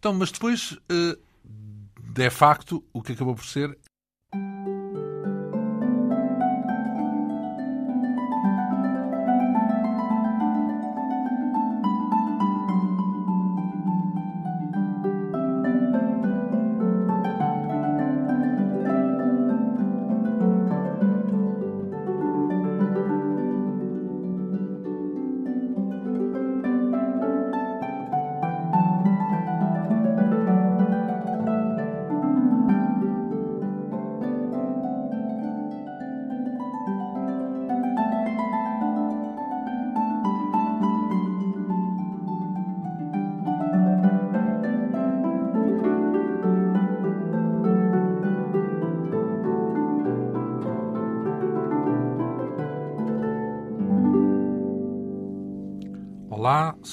Então, mas depois, de facto, o que acabou por ser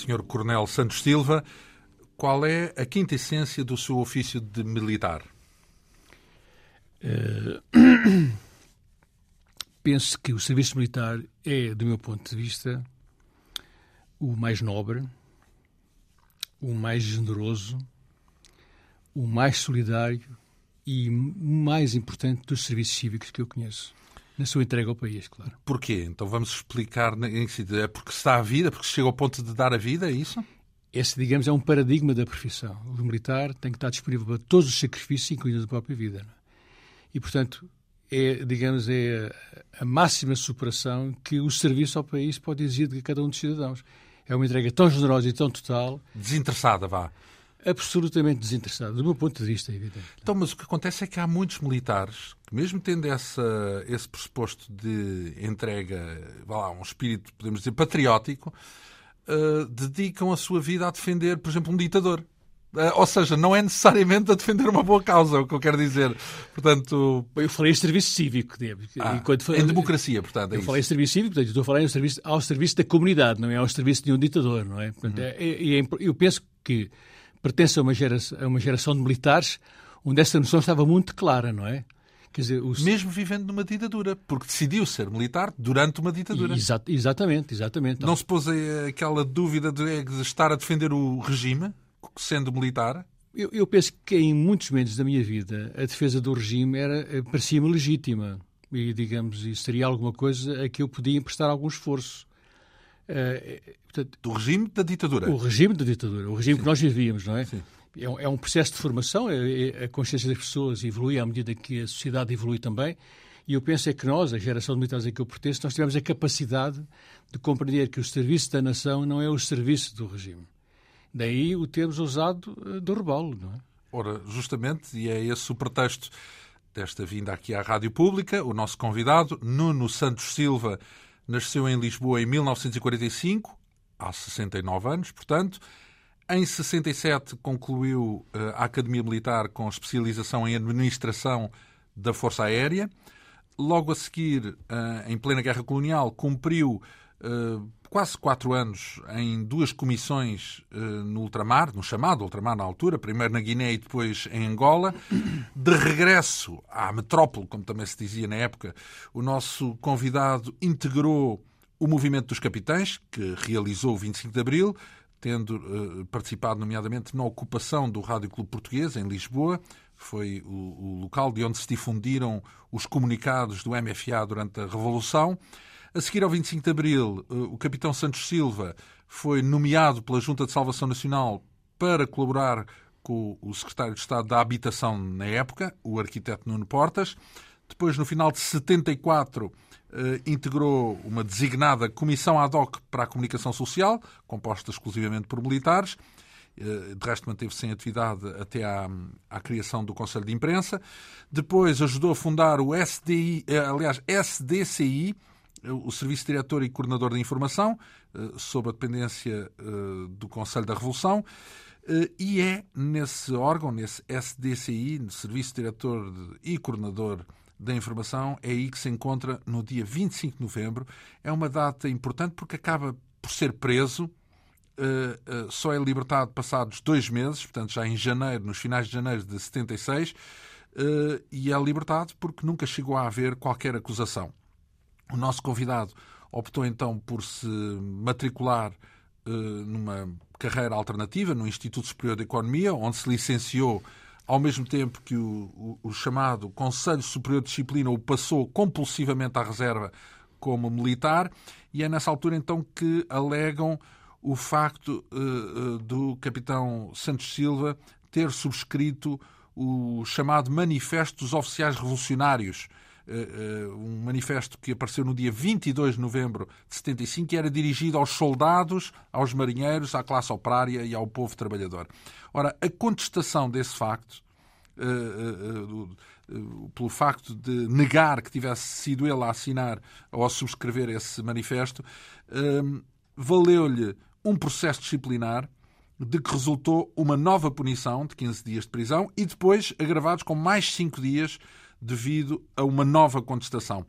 Sr. Coronel Santos Silva. Qual é a quinta essência do seu ofício de militar? Uh, penso que o serviço militar é, do meu ponto de vista, o mais nobre, o mais generoso, o mais solidário e o mais importante dos serviços cívicos que eu conheço. Na sua entrega ao país, claro. Porquê? Então vamos explicar. É porque se dá a vida, porque se chega ao ponto de dar a vida, é isso? Esse, digamos, é um paradigma da profissão. O militar tem que estar disponível para todos os sacrifícios, incluindo a própria vida. É? E, portanto, é, digamos, é a máxima superação que o serviço ao país pode exigir de cada um dos cidadãos. É uma entrega tão generosa e tão total. Desinteressada, vá absolutamente desinteressado, do meu ponto de vista, é evidente. Então, mas o que acontece é que há muitos militares que, mesmo tendo essa, esse pressuposto de entrega, lá, um espírito, podemos dizer, patriótico, uh, dedicam a sua vida a defender, por exemplo, um ditador. Uh, ou seja, não é necessariamente a defender uma boa causa, é o que eu quero dizer. Portanto... Eu falei em serviço cívico. Ah, em democracia, portanto. É eu isso. falei em serviço cívico, portanto, estou a falar em serviço, ao serviço da comunidade, não é ao serviço de um ditador, não é? Portanto, uhum. é, é, é eu penso que pertence a uma, geração, a uma geração de militares onde essa noção estava muito clara, não é? Quer dizer, o... Mesmo vivendo numa ditadura, porque decidiu ser militar durante uma ditadura. Exa exatamente, exatamente. Não se pôs aquela dúvida de, de, estar a defender o regime, sendo militar? Eu, eu, penso que em muitos momentos da minha vida a defesa do regime era eh, parecia-me legítima e, digamos, isso seria alguma coisa a que eu podia prestar algum esforço. Uh, portanto, do regime da ditadura. O regime da ditadura, o regime Sim. que nós vivíamos, não é? Sim. É um, é processo de formação, é, é, a consciência das pessoas evolui à medida que a sociedade evolui também. E eu penso é que nós, a geração de militares a que eu pertenço, nós tivemos a capacidade de compreender que o serviço da nação não é o serviço do regime. Daí o termos usado uh, do rebolo, não é? Ora, justamente, e é esse o pretexto desta vinda aqui à Rádio Pública, o nosso convidado, Nuno Santos Silva, Nasceu em Lisboa em 1945, há 69 anos, portanto. Em 67 concluiu eh, a Academia Militar com especialização em Administração da Força Aérea. Logo a seguir, eh, em plena Guerra Colonial, cumpriu eh, quase quatro anos em duas comissões uh, no ultramar, no chamado ultramar na altura, primeiro na Guiné e depois em Angola. De regresso à metrópole, como também se dizia na época, o nosso convidado integrou o movimento dos capitães, que realizou o 25 de Abril, tendo uh, participado, nomeadamente, na ocupação do Rádio Clube Português, em Lisboa. Foi o local de onde se difundiram os comunicados do MFA durante a Revolução. A seguir ao 25 de Abril, eh, o capitão Santos Silva foi nomeado pela Junta de Salvação Nacional para colaborar com o secretário de Estado da Habitação na época, o arquiteto Nuno Portas. Depois, no final de 74, eh, integrou uma designada Comissão Ad hoc para a Comunicação Social, composta exclusivamente por militares. Eh, de resto, manteve-se em atividade até à, à, criação do Conselho de Imprensa. Depois, ajudou a fundar o SDI, aliás, SDCI, o Serviço Diretor e Coordenador de Informação, eh, sob a dependência eh, do Conselho da Revolução, eh, e é nesse órgão, nesse SDCI, Serviço Diretor e Coordenador da Informação, é aí que se encontra no dia 25 de novembro. É uma data importante porque acaba por ser preso, só é libertado passados dois meses, portanto já em janeiro, nos finais de janeiro de 76, e é libertado porque nunca chegou a haver qualquer acusação. O nosso convidado optou então por se matricular numa carreira alternativa no Instituto Superior de Economia, onde se licenciou ao mesmo tempo que o, o, o, chamado Conselho Superior de Disciplina o passou compulsivamente à reserva como militar, e é nessa altura então que alegam o facto uh, uh, do capitão Santos Silva ter subscrito o chamado Manifesto dos Oficiais Revolucionários, um manifesto que apareceu no dia 22 de novembro de 75 e era dirigido aos soldados, aos marinheiros, à classe operária e ao povo trabalhador. Ora, a contestação desse facto, pelo facto de negar que tivesse sido ele a assinar ou a subscrever esse manifesto, valeu-lhe um processo disciplinar de que resultou uma nova punição de 15 dias de prisão e depois agravados com mais 5 dias devido a uma nova contestação.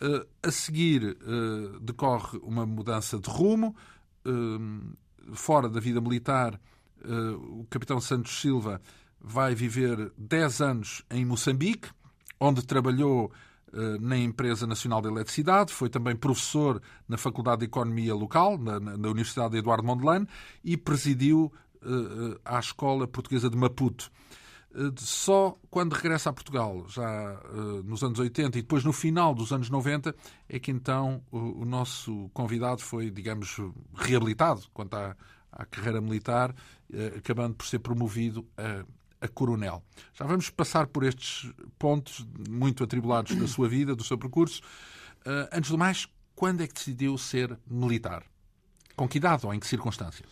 Uh, a seguir uh, decorre uma mudança de rumo. Uh, fora da vida militar, o capitão Santos Silva vai viver 10 anos em Moçambique, onde trabalhou na Empresa Nacional de Eletricidade, foi também professor na Faculdade de Economia local, na, Universidade de Eduardo Mondlane, e presidiu a Escola Portuguesa de Maputo. Uh, só quando regressa a Portugal, já uh, nos anos 80 e depois no final dos anos 90, é que então o, nosso convidado foi, digamos, reabilitado quanto à, à carreira militar, acabando por ser promovido a a coronel. Já vamos passar por estes pontos muito atribulados da sua vida, do seu percurso. Antes do mais, quando é que decidiu ser militar? Com que idade ou em que circunstâncias?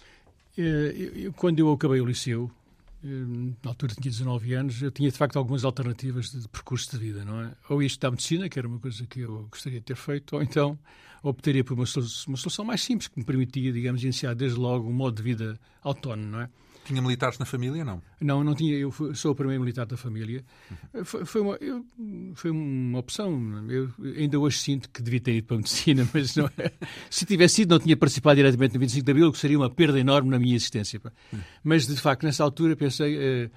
Eh, quando eu acabei o liceu, eh, na altura tinha 19 anos, eu tinha de facto algumas alternativas de percurso de vida, não é? Ou ia estudar medicina, que era uma coisa que eu gostaria de ter feito, ou então optaria por uma, uma solução mais simples, que me permitia, digamos, iniciar desde logo um modo de vida autónomo, não é? Tinha militares na família, não? Não, não tinha. Eu sou o primeiro militar da família. Uhum. Foi, foi, uma, eu, foi uma opção. Eu ainda hoje sinto que devia ter ido para a medicina, mas não é. Se tivesse ido, não tinha participado diretamente no 25 de Abril, que seria uma perda enorme na minha existência. Uhum. Mas, de facto, nessa altura pensei. Uh,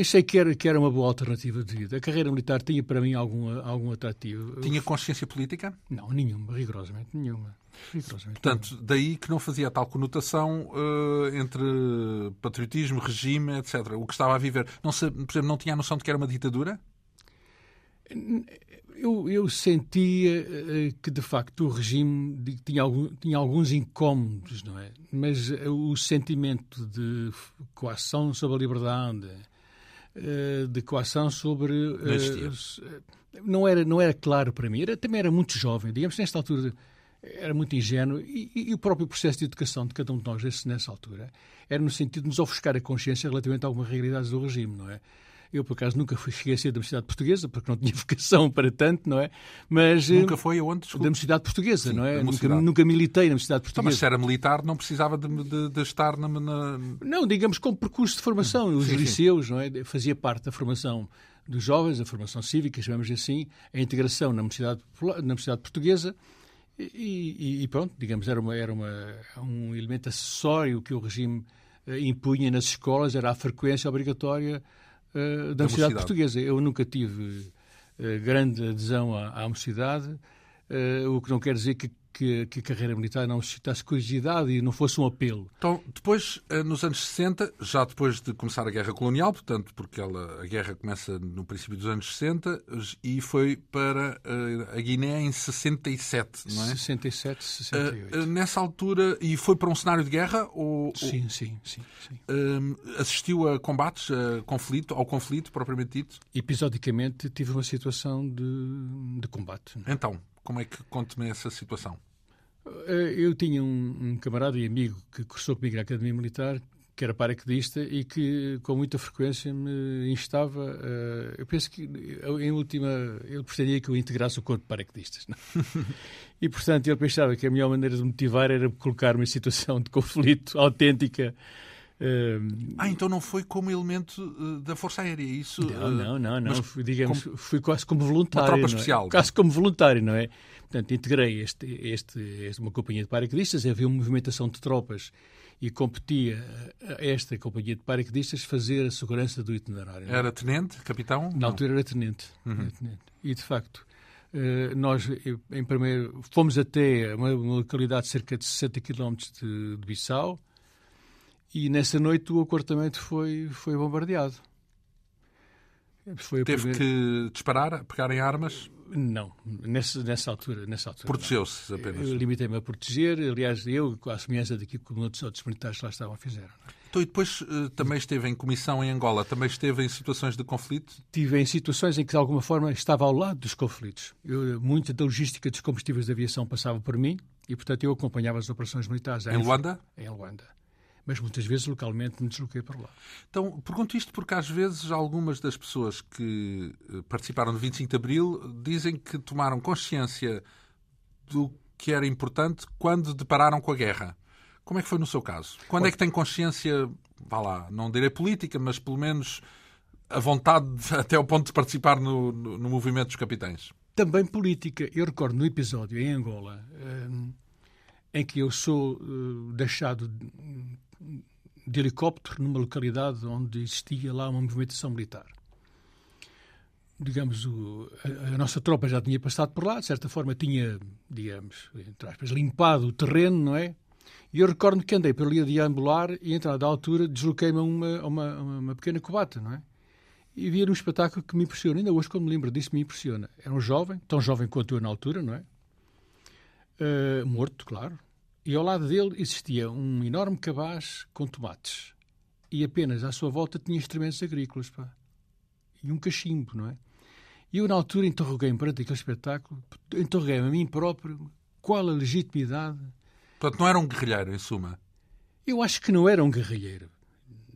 achei que era, que era uma boa alternativa de vida. A carreira militar tinha para mim algum, algum atrativo. Tinha consciência política? Não, nenhuma, rigorosamente nenhuma. Rigorosamente Portanto, nenhuma. daí que não fazia tal conotação uh, entre patriotismo, regime, etc. O que estava a viver. Não, se, por exemplo, não tinha a noção de que era uma ditadura? Eu, eu sentia uh, que, de facto, o regime tinha, algum, tinha alguns incómodos, não é? Mas uh, o sentimento de coação sobre a liberdade, de coação sobre... não, era, não era claro para mim. Era, também era muito jovem. Digamos, nesta altura era muito ingênuo e, e, o próprio processo de educação de cada um de nós nessa altura era no sentido de nos ofuscar a consciência relativamente a algumas realidades do regime, não é? Eu, por acaso, nunca fui, cheguei a ser da Universidade Portuguesa, porque não tinha vocação para tanto, não é? Mas, nunca eh, foi aonde? Da Universidade Portuguesa, Sim, não é? Nunca, nunca, militei na Universidade Portuguesa. Então, mas se era militar, não precisava de, de, de estar na, na, Não, digamos, como percurso de formação. Os sim, liceus, sim. não é? Fazia parte da formação dos jovens, a formação cívica, chamamos assim, a integração na Universidade, na Universidade Portuguesa. E, e, pronto, digamos, era, uma, era uma, um elemento acessório que o regime uh, impunha nas escolas, era a frequência obrigatória uh, da Universidade Portuguesa. Eu nunca tive uh, grande adesão à, à mocidade, o que não quer dizer que que, que, a carreira militar não suscitasse curiosidade e não fosse um apelo. Então, depois, eh, nos anos 60, já depois de começar a Guerra Colonial, portanto, porque ela, a guerra começa no princípio dos anos 60 e foi para eh, a Guiné em 67, não é? 67, 68. Uh, nessa altura, e foi para um cenário de guerra? Ou, sim, sim, sim. sim. Uh, assistiu a combates, a conflito, ao conflito propriamente dito? Episodicamente tive uma situação de, de combate. É? Então, como é que conte-me essa situação? Eh, eu tinha um, um, camarada e amigo que cursou comigo na Academia Militar, que era paraquedista e que com muita frequência me instava. Uh, eu penso que, em última, ele pretendia que eu integrasse o corpo de paraquedistas. E, portanto, ele pensava que a melhor maneira de motivar era colocar-me em situação de conflito autêntica ah, então não foi como elemento uh, da Força Aérea, é isso? Não, não, não, não. Fui, digamos, como... fui quase como voluntário. Uma tropa é? especial. É? Quase como voluntário, não é? Portanto, integrei este, este, este, uma companhia de paraquedistas, havia uma movimentação de tropas e competia a esta companhia de paraquedistas fazer a segurança do itinerário. Era tenente, capitão? Na altura era tenente, uhum. era tenente. E, de facto, Uh, nós, em primeiro, fomos até uma, uma localidade de cerca de 60 km de, de Bissau e nessa noite o apartamento foi, foi bombardeado. Foi Teve primeira... que disparar, pegar em armas? Não, nessa, nessa altura. Nessa altura Protegeu-se apenas? Limitei-me a proteger. Aliás, eu, com a semelhança daqui como outros outros militares que lá estavam, fizeram. É? Então, e depois uh, também esteve em comissão em Angola? Também esteve em situações de conflito? Estive em situações em que, de alguma forma, estava ao lado dos conflitos. Eu, muita da logística dos combustíveis de aviação passava por mim e, portanto, eu acompanhava as operações militares. Em Luanda? Em Luanda mas muitas vezes localmente me desloquei para lá. Então, pergunto isto porque às vezes algumas das pessoas que eh, participaram do 25 de Abril dizem que tomaram consciência do que era importante quando depararam com a guerra. Como é que foi no seu caso? Quando é que tem consciência, vá lá, não direi política, mas pelo menos a vontade até ao ponto de participar no, no, no movimento dos capitães? Também política. Eu recordo no episódio em Angola, um, em que eu sou uh, deixado de helicóptero numa localidade onde existia lá uma movimentação militar. Digamos, o, a, a, nossa tropa já tinha passado por lá, de certa forma tinha, digamos, entre aspas, limpado o terreno, não é? E eu recordo que andei por ali a deambular e, entrada da altura, desloquei-me a uma, uma, uma, pequena covata, não é? E vi um espetáculo que me impressiona. Ainda hoje, quando me lembro disso, me impressiona. Era um jovem, tão jovem quanto eu na altura, não é? Uh, morto, claro, e ao lado dele existia um enorme cabaz com tomates. E apenas à sua volta tinha instrumentos agrícolas, pá. E um cachimbo, não é? E eu, na altura, interroguei-me perante aquele espetáculo, interroguei-me a mim próprio qual a legitimidade. Portanto, não era um guerrilheiro, em suma? Eu acho que não era um guerrilheiro.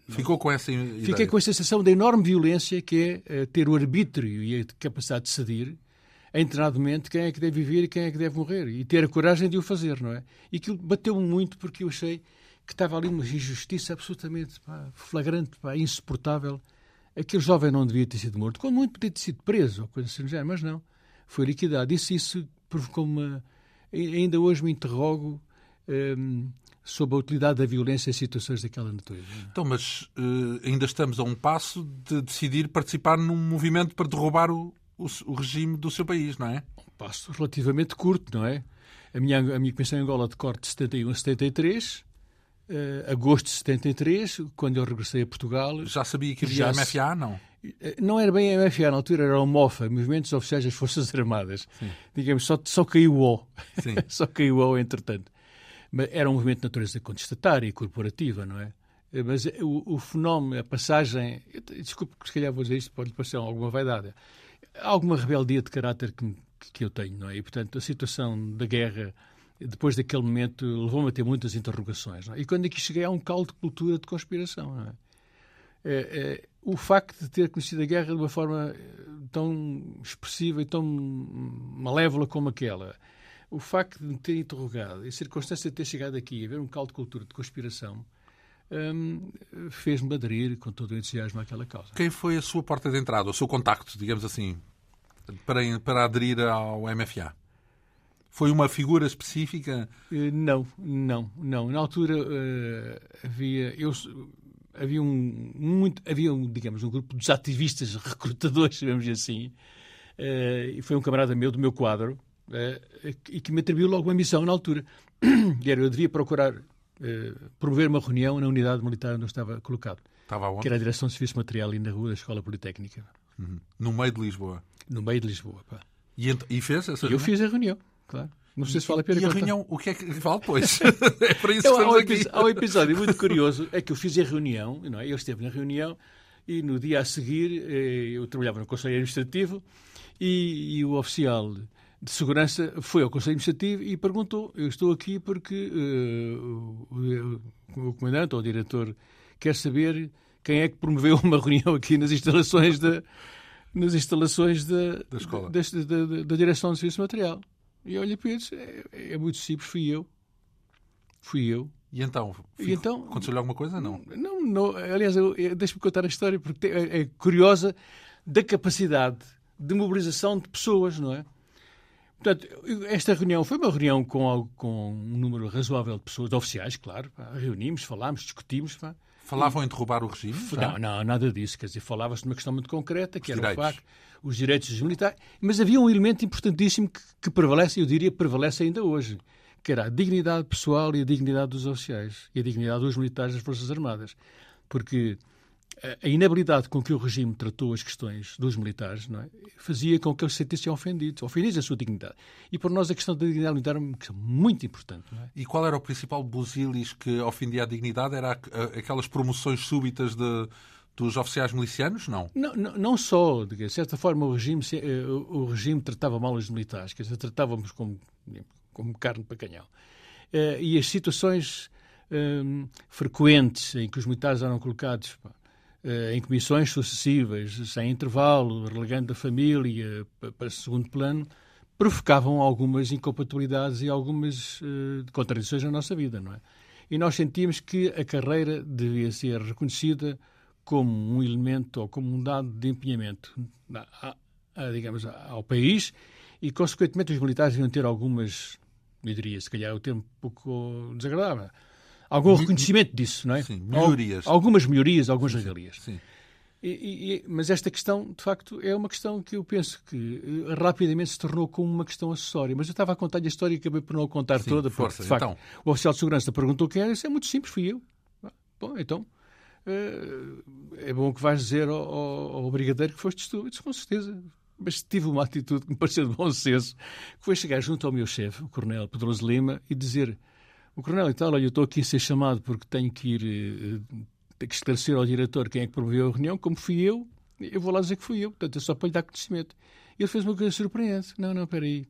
Ficou com essa ideia? Fiquei com a sensação da enorme violência que é uh, ter o arbítrio e a capacidade de cedir mente quem é que deve viver e quem é que deve morrer e ter a coragem de o fazer, não é? E aquilo bateu-me muito porque eu achei que estava ali uma injustiça absolutamente pá, flagrante, pá, insuportável. Aquele jovem não devia ter sido morto, quando muito podia ter sido preso ou coisa assim, mas não. Foi liquidado. Isso, isso provocou uma. Ainda hoje me interrogo hum, sobre a utilidade da violência em situações daquela natureza. Então, mas uh, ainda estamos a um passo de decidir participar num movimento para derrubar o, o, o regime do seu país, não é? Um passo relativamente curto, não é? A minha, a minha comissão em Angola decorre de 71 a 73, uh, agosto de 73, quando eu regressei a Portugal. Já sabia que havia MFA, não? Eh, não era bem a MFA, na altura era o MOFA, Movimentos Oficiais das Forças Armadas. Sim. Digamos, só, só caiu o O. só caiu o O, entretanto. Mas era um movimento de natureza contestatária e corporativa, não é? Eh, mas o, o fenómeno, a passagem. Desculpe, se calhar vou dizer isto, pode parecer alguma vaidade alguma rebeldia de caráter que, que eu tenho, não é? E, portanto, a situação da guerra, depois daquele momento, levou-me a ter muitas interrogações. É? E quando aqui cheguei, há um caldo de cultura de conspiração, não é? É, é, o facto de ter conhecido a guerra de uma forma eh, tão expressiva e tão malévola como aquela, o facto de me ter interrogado e a circunstância de ter chegado aqui a ver um caldo de cultura de conspiração, um, fez-me aderir com todo o entusiasmo àquela causa. Quem foi a sua porta de entrada, o seu contacto, digamos assim, para, para aderir ao MFA? Foi uma figura específica? Uh, não, não, não. Na altura uh, havia eu havia um muito havia um, digamos um grupo de ativistas recrutadores, digamos assim. Uh, e foi um camarada meu do meu quadro e que me atribuiu logo uma missão na altura. Era eu devia procurar eh, promover uma reunião na unidade militar onde eu estava colocado. Estava onde? Que era a Direção de Serviço Material e na rua da Escola Politécnica. Uhum. No meio de Lisboa? No meio de Lisboa, pá. E, e fez essa reunião? Eu fiz a reunião, claro. Não sei se vale a pena E a contar. reunião, o que é que fala depois? é para isso que então, estamos há um aqui. Há um episódio muito curioso, é que eu fiz a reunião, não é? eu esteve na reunião e no dia a seguir eh, eu trabalhava no Conselho Administrativo e, e o oficial de Segurança foi ao Conselho Administrativo e perguntou: Eu estou aqui porque uh, o, o, comandante ou o diretor quer saber quem é que promoveu uma reunião aqui nas instalações da, nas instalações da, da, escola. Da, da, da, Direção de Serviço Material. E olha para ele é, é muito simples, fui eu. Fui eu. E então, e então aconteceu-lhe alguma coisa? Não. Não, não aliás, deixa-me contar a história porque é, é curiosa da capacidade de mobilização de pessoas, não é? Portanto, esta reunião foi uma reunião com, com um número razoável de pessoas, de oficiais, claro. Pá, reunimos, falámos, discutimos. Pá. Falavam em derrubar o regime? Não, não, nada disso. Quer dizer, falava-se de uma questão muito concreta, que os era direitos. o facto, os direitos dos militares. Mas havia um elemento importantíssimo que, que prevalece, eu diria, prevalece ainda hoje, que era a dignidade pessoal e a dignidade dos oficiais e a dignidade dos militares das Forças Armadas. Porque a inabilidade com que o regime tratou as questões dos militares é? fazia com que eles se sentissem ofendidos, ofendidos a sua dignidade. E para nós a questão da dignidade militar é uma questão muito importante. É? E qual era o principal busilis que ofendia a dignidade? Era aquelas promoções súbitas de, dos oficiais milicianos? Não. Não, não, não só. De certa forma, o regime, eh, o regime tratava mal os militares, quer dizer, tratávamos como, como carne para canhão. Eh, e as situações hum, frequentes em que os militares eram colocados eh, em comissões sucessivas, sem intervalo, relegando a família para segundo plano, provocavam algumas incompatibilidades e algumas uh, contradições na nossa vida, não é? E nós sentíamos que a carreira devia ser reconhecida como um elemento ou como um dado de empenhamento, a, a, digamos, ao país e, consequentemente, os militares deviam ter algumas, eu diria, se calhar o um pouco desagradável, algum reconhecimento disso, não é? Sim, melhorias. Algumas melhorias, algumas regalias. Sim. E, e, mas esta questão, de facto, é uma questão que eu penso que uh, rapidamente se tornou como uma questão acessória. Mas eu estava a contar a história e acabei por não a contar Sim, toda, porque, força, de facto, então. o oficial de segurança perguntou quem era. Isso é muito simples, fui eu. Bom, então, uh, é bom que vais dizer ao, ao, ao brigadeiro que foste tu. Eu disse, com certeza. Mas tive uma atitude que me pareceu de bom senso, que foi chegar junto ao meu chefe, o coronel Pedroso Lima, e dizer o coronel e tal, olha, eu estou aqui a ser chamado porque tenho que ir, uh, tenho que esclarecer ao diretor quem é que promoveu a reunião, como fui eu, eu vou lá dizer que fui eu, portanto é só para lhe dar conhecimento. Ele fez uma coisa surpreendente. Não, não, espera aí.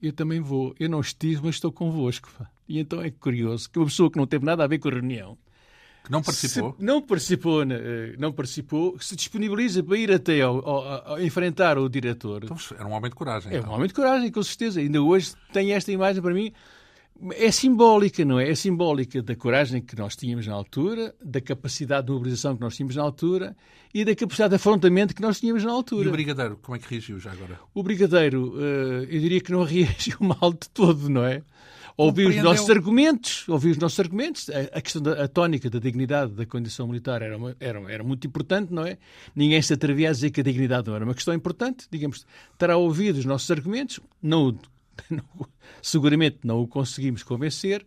Eu também vou. Eu não estive, mas estou convosco. Pá. E então é curioso que uma pessoa que não teve nada a ver com a reunião, que não participou? não participou, eh, não participou, se disponibiliza para ir até ao, ao, ao enfrentar o diretor. Então, era um homem de coragem. É então. um homem de coragem, com certeza. Ainda hoje tem esta imagem para mim é simbólica, não é? É simbólica da coragem que nós tínhamos na altura, da capacidade de mobilização que nós tínhamos na altura e da capacidade de afrontamento que nós tínhamos na altura. E o Brigadeiro, como é que reagiu já agora? O Brigadeiro, eh, eu diria que não reagiu mal de todo, não é? Ouviu os nossos argumentos, ouviu os nossos argumentos. A, questão da a tónica da dignidade da condição militar era, uma, era, era muito importante, não é? Ninguém se atrevia a dizer que a dignidade não era uma questão importante. Digamos, terá ouvido os nossos argumentos, não seguramente não o conseguimos convencer,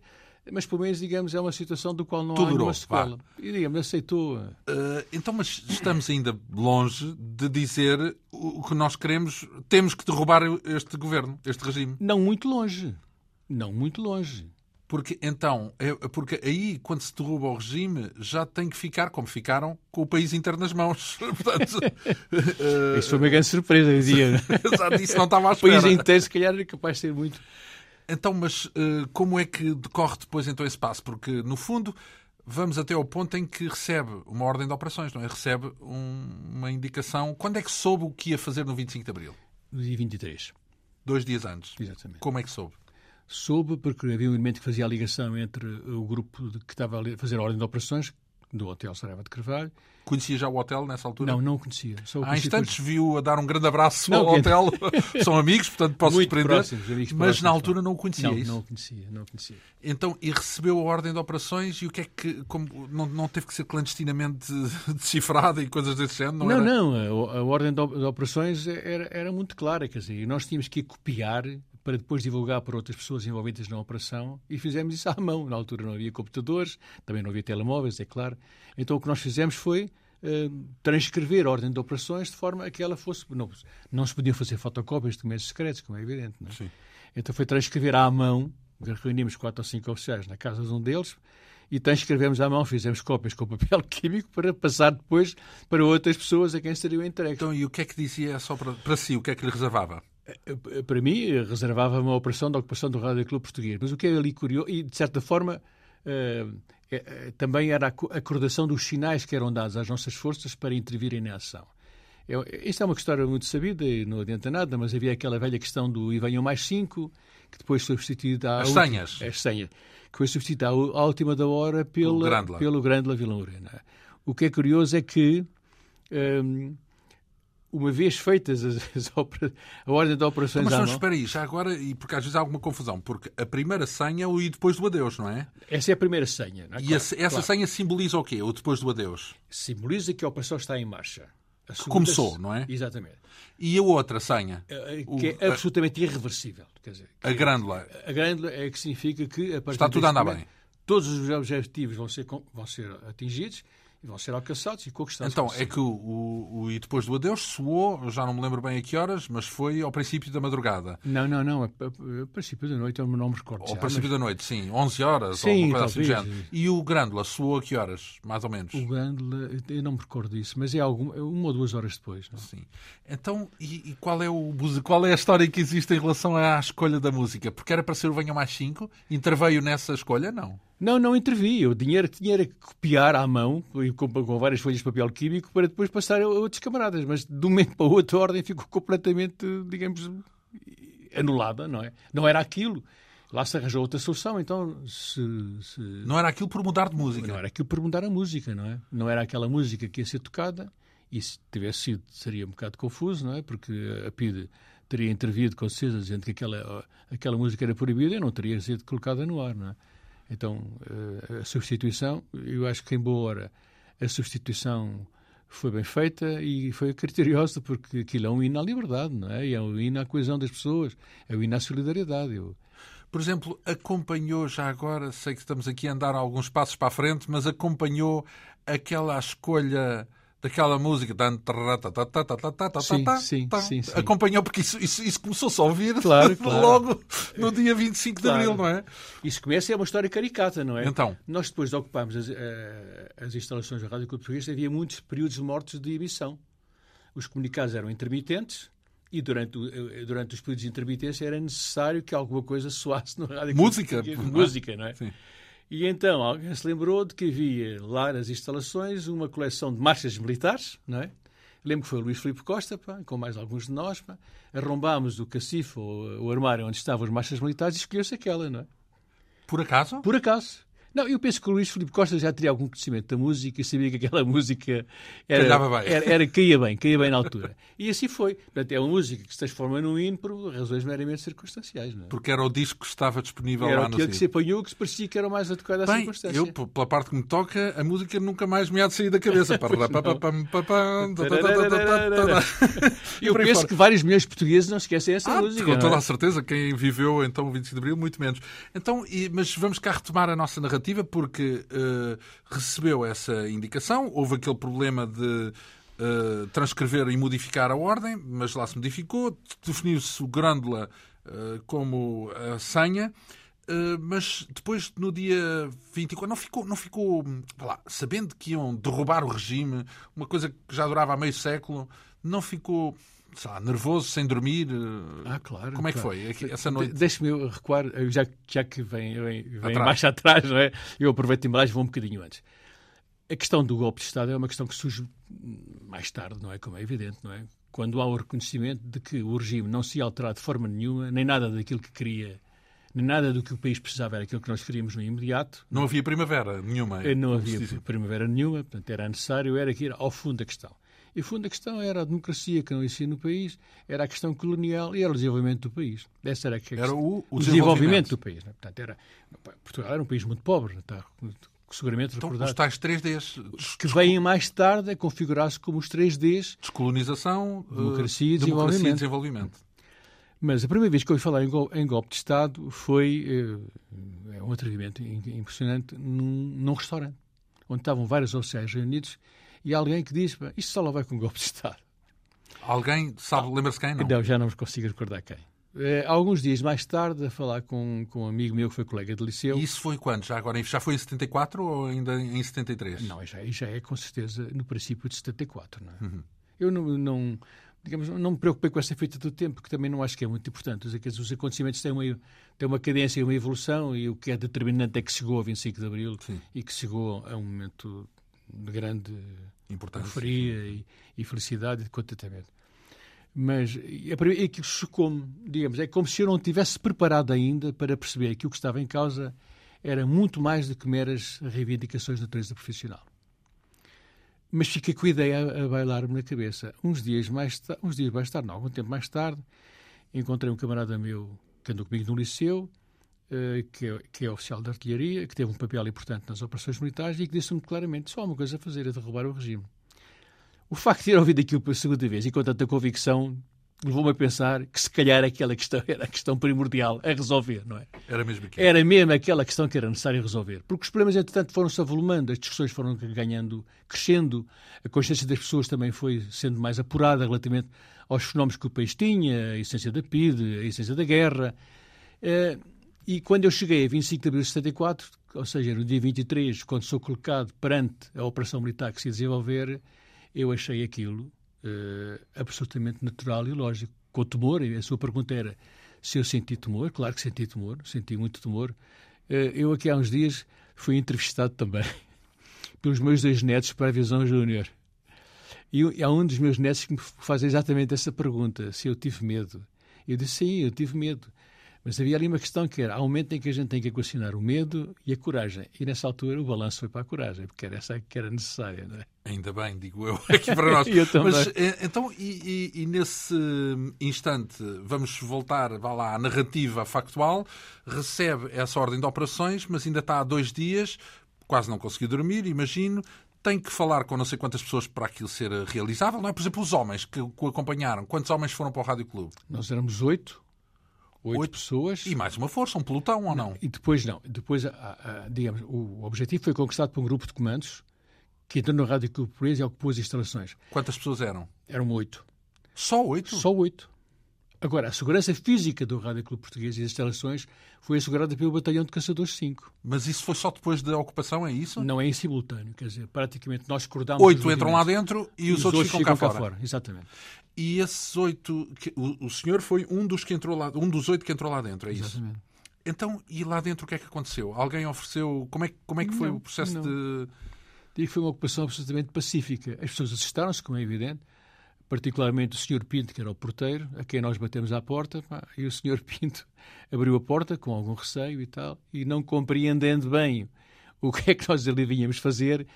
mas pelo menos, digamos, é uma situação do qual não Tudo há nenhuma sequela. Vá. E, digamos, aceitou. Uh, então, mas estamos ainda longe de dizer o que nós queremos. Temos que derrubar este governo, este regime. Não muito longe. Não muito longe. Porque então, é, porque aí, quando se derruba o regime, já tem que ficar, como ficaram, com o país inteiro nas mãos. Portanto, Isso foi uma grande surpresa, eu dizia. Exato, isso não estava à espera. O país inteiro, se calhar, era capaz de ser muito. Então, mas uh, como é que decorre depois então esse passo? Porque, no fundo, vamos até ao ponto em que recebe uma ordem de operações, não é? Recebe um, uma indicação. Quando é que soube o que ia fazer no 25 de Abril? No dia 23. Dois dias antes. Exatamente. Como é que soube? soube porque havia um elemento que fazia a ligação entre o grupo que estava a fazer a ordem de operações do Hotel Saraiva de Carvalho. Conhecia já o hotel nessa altura? Não, não conhecia. Só Há instantes viu a dar um grande abraço não, ao hotel. São amigos, portanto posso Muito surpreender. Próximos, mas próximos, na altura não o conhecia. Não, isso? não conhecia, não o conhecia. Então, e recebeu a ordem de operações e o que é que. Como, não, não teve que ser clandestinamente decifrada e coisas desse género? Não, não, era... não a, a, ordem de operações era, era muito clara, quer dizer, nós tínhamos que copiar para depois divulgar para outras pessoas envolvidas na operação e fizemos isso à mão. Na altura não havia computadores, também não havia telemóveis, é claro. Então o que nós fizemos foi uh, transcrever a ordem de operações de forma a que ela fosse. Não, não se podiam fazer fotocópias de documentos secretos, como é evidente. Não é? Então foi transcrever à mão, reunimos quatro ou cinco oficiais na casa de um deles e transcrevemos à mão, fizemos cópias com papel químico para passar depois para outras pessoas a quem seriam entregues. Então, e o que é que dizia só para, para si? O que é que lhe reservava? Eh, para mim, reservava uma operação da ocupação do Rádio Clube Português. Mas o que é ali curioso, e de certa forma uh, é, também era a acordação dos sinais que eram dados às nossas forças para intervirem na ação. Eu, isto é uma história muito sabida e não adianta nada, mas havia aquela velha questão do e venham mais cinco, que depois foi substituída... As senhas. As senhas. Que foi substituída à, à última da hora pela, pelo Grande La Vila Morena. O que é curioso é que... Um, uma vez feitas as, as a ordem de operações Mas não, mão... espera aí, já agora, e porque às vezes há alguma confusão, porque a primeira senha é o e depois do adeus, não é? Essa é a primeira senha. Não é? E claro, essa, claro. senha simboliza o quê? O depois do adeus? Simboliza que a operação está em marcha. Segunda- começou, não é? Exatamente. E a outra senha? Eh, O- Que é absolutamente irreversível. Quer dizer, A grândula. a grande é que significa que a partir Está tudo a andar bem. Todos os objetivos vão ser, vão ser atingidos e vão ser alcançados e conquistados. Então, é que o, o, o e depois do adeus soou, já não me lembro bem a que horas, mas foi ao princípio da madrugada. Não, não, não. A, a, a princípio da noite eu não me recordo. Ao já, princípio da noite, sim. 11 horas Sim, ou alguma coisa assim género. E o grândula soou a que horas, mais ou menos? mas O Grândola, eu não me recordo disso, mas é algum, é uma ou duas horas depois. Não? é? Sim. Então, e, e qual, é o, qual é a história que existe em relação à escolha da música? Porque era para ser o Venha Mais 5? Interveio nessa escolha? Não. Não, não intervi. O dinheiro tinha era que copiar à mão, com, com várias folhas de papel químico, para depois passar a outros camaradas. Mas de um momento para o outro a ordem ficou completamente, digamos, anulada, não é? Não era aquilo. Lá se arranjou outra solução, então se, se- Não era aquilo por mudar de música. não era aquilo por mudar a música, não é? Não era aquela música que ia ser tocada, e se tivesse sido, seria um bocado confuso, não é? Porque a PIDE teria intervido com certeza dizendo que aquela, aquela música era proibida e não teria sido colocada no ar, não é? Então, eh, a substituição, eu acho que em boa hora a substituição foi bem feita e foi criteriosa, porque aquilo é um hino à liberdade, não é? E é um hino à coesão das pessoas, é um hino à solidariedade. Eu, Por exemplo, acompanhou já agora, sei que estamos aqui a andar alguns passos para a frente, mas acompanhou aquela escolha daquela música. Sim, sim, sim, sim. Acompanhou porque isso, isso, isso começou-se a ouvir Claro, claro. logo no dia 25 Claro. de abril, não é? Isso começa é uma história caricata, não é? Então. Nós depois de ocuparmos as, eh, as instalações da Rádio Clube Português, havia muitos períodos mortos de emissão. Os comunicados eram intermitentes e durante, eh, durante os períodos de intermitência era necessário que alguma coisa soasse na Rádio Música, é? Música, não é? Sim. E então alguém se lembrou de que havia lá nas instalações uma coleção de marchas militares, não é? Lembro que foi o Luís Filipe Costa, pá, com mais alguns de nós, pá, arrombámos o cacifo, o, o armário onde estavam as marchas militares e escolheu-se aquela, não é? Por acaso? Por acaso. Não, eu penso que o Luís Filipe Costa já teria algum conhecimento da música e sabia que aquela música era, era, era- caía bem, caía bem na altura. E assim foi. Portanto, é uma música que se transforma num hino por razões meramente circunstanciais. Não é? Porque era o disco que estava disponível Era lá no aquele que se apanhou que se parecia que era o mais adequado à Bem, circunstância. eu, pela parte que me toca, a música nunca mais me há de sair da cabeça. Eu penso fora. que vários milhões de portugueses não esquecem essa Ah, música. com toda é? a certeza, quem viveu então o 25 de Abril, muito menos. Então, e- mas vamos cá retomar a nossa narrativa, porque eh, recebeu essa indicação, houve aquele problema de eh, transcrever e modificar a ordem, mas lá se modificou, definiu-se o Grândola eh, como a senha. mas depois, no dia 24, não ficou, não ficou lá, sabendo que iam derrubar o regime, uma coisa que já durava há meio século, não ficou lá, nervoso, sem dormir? eh, Ah, claro. como é que claro. foi essa noite? De- Deixe-me eu recuar, eu já, já que vem, vem, vem Atrás. mais atrás, não é? Eu aproveito e mais vou um bocadinho antes. A questão do golpe de Estado é uma questão que surge mais tarde, não é? Como é evidente, não é? Quando há o reconhecimento de que o regime não se ia alterar de forma nenhuma, nem nada daquilo que queria, nem nada do que o país precisava era aquilo que nós queríamos no imediato. Não havia primavera nenhuma. Eh, Não havia primavera nenhuma, portanto era necessário era que ir ao fundo da questão. E fundo da questão era a democracia que não existia no país, era a questão colonial e era o desenvolvimento do país. Essa era a questão. Era o- o desenvolvimento. desenvolvimento do país. né? Portanto, era, Portugal era um país muito pobre, está seguramente Então, recordado. os tais 3Ds. Que vêm mais tarde a configurar-se como os 3Ds, Descolonização, eh, Democracia e democracia e desenvolvimento. desenvolvimento. mas a primeira vez que eu ouvi falar em, gol- em golpe de Estado foi eh, é um atrevimento im- impressionante num, num restaurante, onde estavam vários oficiais reunidos e alguém que diz, "Pá, isto só lá vai com golpe de Estado. Alguém sabe, lembra-se quem? Não. Não, já não me consigo recordar quem. Eh, alguns dias mais tarde, a falar com, com um amigo meu que foi colega de liceu. E isso foi quando? Já agora? Já foi em 74 ou ainda em 73? Não, já, já é com certeza no princípio de 74. Não é? Uhum. Eu não, não, digamos, não me preocupei com essa feita do tempo, que também não acho que é muito importante. Dizer, Os acontecimentos têm uma, têm uma cadência e uma evolução, e o que é determinante é que chegou ao 25 de Abril Sim. e que chegou a um momento de grande. Euforia e, e felicidade e de contentamento. Mas é é que chocou-me, digamos, é como se eu não tivesse preparado ainda para perceber que o que estava em causa era muito mais do que meras reivindicações de natureza profissional. mas fiquei com a ideia a, bailar-me na cabeça. Uns dias mais uns dias mais tarde, não, algum tempo mais tarde, encontrei um camarada meu que andou comigo no liceu, que, é, que, é, oficial de artilharia, que teve um papel importante nas operações militares e que disse-me claramente: só há uma coisa a fazer, é derrubar o regime. O facto de ter ouvido aquilo pela segunda vez e com tanta convicção levou-me a pensar que se calhar aquela questão era a questão primordial a resolver, não é? Era mesmo aquilo. Era mesmo aquela questão que era necessário resolver. Porque os problemas, entretanto, foram-se avolumando, as discussões foram ganhando, crescendo, a consciência das pessoas também foi sendo mais apurada relativamente aos fenómenos que o país tinha, a essência da PIDE, a essência da guerra. Eh, e quando eu cheguei a 25 de abril de 74, ou seja, no dia 23, quando sou colocado perante a operação militar que se ia desenvolver, eu achei aquilo uh, absolutamente natural e lógico. Com temor, a sua pergunta era se eu senti temor. Claro que senti temor, senti muito temor. Uh, eu aqui há uns dias fui entrevistado também pelos meus dois netos para a Visão Júnior. E há um dos meus netos que me faz exatamente essa pergunta, se eu tive medo. Eu disse, sim, eu tive medo. Mas havia ali uma questão que era, há um momento em que a gente tem que equacionar o medo e a coragem. E nessa altura o balanço foi para a coragem, porque era essa que era necessária. Não é? Ainda bem, digo eu, aqui para nós. eu também. Mas eh, então, e, e, e, nesse instante, vamos voltar, vá lá, à narrativa factual, recebe essa ordem de operações, mas ainda está há dois dias, quase não conseguiu dormir, imagino, tem que falar com não sei quantas pessoas para aquilo ser realizável, não é? Por exemplo, os homens que o acompanharam. Quantos homens foram para o Rádio Clube? Nós éramos oito oito, oito pessoas. E mais uma força, um pelotão ou não? E depois não. Depois, digamos, o objetivo foi conquistado por um grupo de comandos que entrou no Rádio Clube Português e ocupou as instalações. Quantas pessoas eram? Eram oito. Só oito? Só oito. Agora, a segurança física do Rádio Clube Português e as instalações foi assegurada pelo Batalhão de Caçadores 5. Mas isso foi só depois da ocupação, é isso? Não é em simultâneo, quer dizer, praticamente nós cordámos... Oito entram lá dentro e, e os, os, outros, ficam, ficam cá, cá fora. fora. Exatamente. E esses oito, o, o senhor foi um dos que entrou lá, um dos oito que entrou lá dentro, é isso? Exatamente. Então, e lá dentro o que é que aconteceu? Alguém ofereceu, como é, como é que foi não, o processo não. de... Digo que foi uma ocupação absolutamente pacífica. As pessoas assustaram-se, como é evidente, particularmente o Sr. Pinto, que era o porteiro, a quem nós batemos à porta, e o Sr. Pinto abriu a porta com algum receio e tal, e não compreendendo bem o que é que nós ali vinhamos fazer,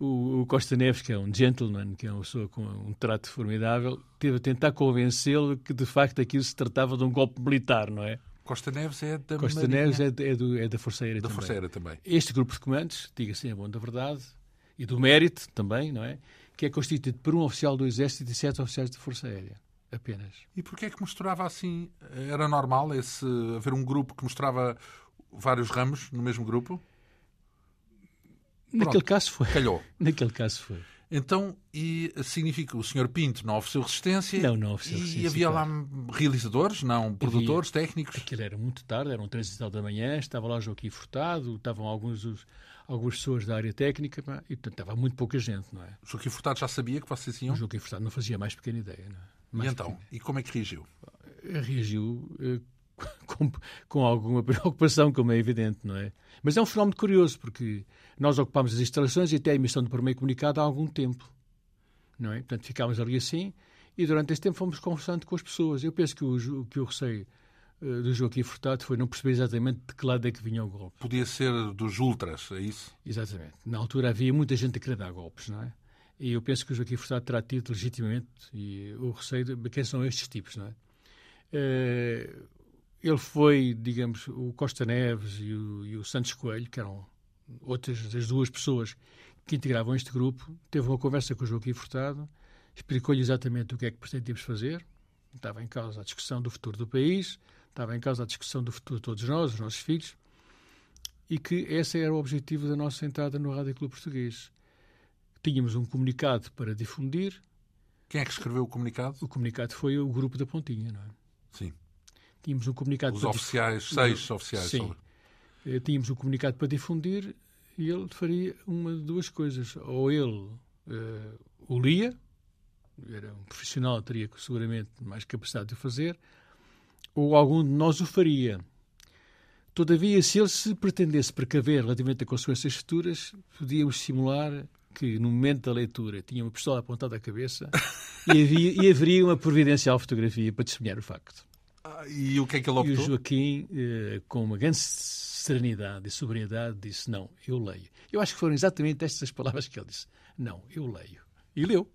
o, Costa Neves, que é um gentleman, que é uma pessoa com um trato formidável, teve a tentar convencê-lo que de facto aquilo se tratava de um golpe militar, não é? Costa Neves é da Costa Marinha. Neves é, é, do, é da Força Aérea da também. Força Aérea também. Este grupo de comandos, diga-se é bom da verdade, e do mérito também, não é? Que é constituído por um oficial do Exército e sete oficiais de Força Aérea. Apenas. E porquê é que mostrava assim? Era normal esse haver um grupo que mostrava vários ramos no mesmo grupo? Naquele Pronto, caso foi. Calhou. Naquele caso foi. Então, e significa que o Sr. Pinto não ofereceu resistência? Não, não ofereceu resistência. E havia lá realizadores, não produtores, havia... técnicos? Aquilo era muito tarde, eram três e tal da manhã, estava lá Joaquim Furtado, estavam alguns dos algumas pessoas da área técnica e, portanto, estava muito pouca gente, não é? O Joaquim Furtado já sabia que vocês iam? O Joaquim Furtado não fazia mais pequena ideia, não é? Mais e então? Pequena. E como é que reagiu? Reagiu eh, com, com, alguma preocupação, como é evidente, não é? Mas é um fenómeno curioso, porque nós ocupámos as instalações e até a emissão do primeiro comunicado há algum tempo, não é? Portanto, ficámos ali assim e durante esse tempo fomos conversando com as pessoas. Eu penso que o, que o receio eh, do Joaquim Furtado foi não perceber exatamente de que lado é que vinha o golpe. Podia ser dos ultras, é isso? Exatamente. Na altura havia muita gente a querer dar golpes, não é? E eu penso que o Joaquim Furtado terá tido legitimamente e o receio de quem são estes tipos, não é? Eh, ele foi, digamos, o Costa Neves e o, e o Santos Coelho, que eram outras das duas pessoas que integravam este grupo, teve uma conversa com o Joaquim Furtado, explicou-lhe exatamente o que é que pretendíamos fazer, estava em causa a discussão do futuro do país, estava em causa a discussão do futuro de todos nós, os nossos filhos, e que esse era o objetivo da nossa entrada no Rádio Clube Português. Tínhamos um comunicado para difundir. Quem é que escreveu o comunicado? O comunicado foi o grupo da Pontinha, não é? Sim. Tínhamos um comunicado Os oficiais, seis oficiais. Sim. Sobre... Eh, tínhamos um comunicado para difundir e ele faria uma de duas coisas. Ou ele uh, o lia, era um profissional, teria seguramente mais capacidade de o fazer, ou algum de nós o faria. Todavia, se ele se pretendesse precaver relativamente a consequências futuras, podíamos simular que, no momento da leitura, tinha uma pistola apontada à cabeça e, havia, e haveria uma providencial fotografia para testemunhar o facto. Ah, e o que é que ele optou? E o Joaquim, eh, com uma grande serenidade e sobriedade, disse: Não, eu leio. Eu acho que foram exatamente estas as palavras que ele disse: Não, eu leio. E leu.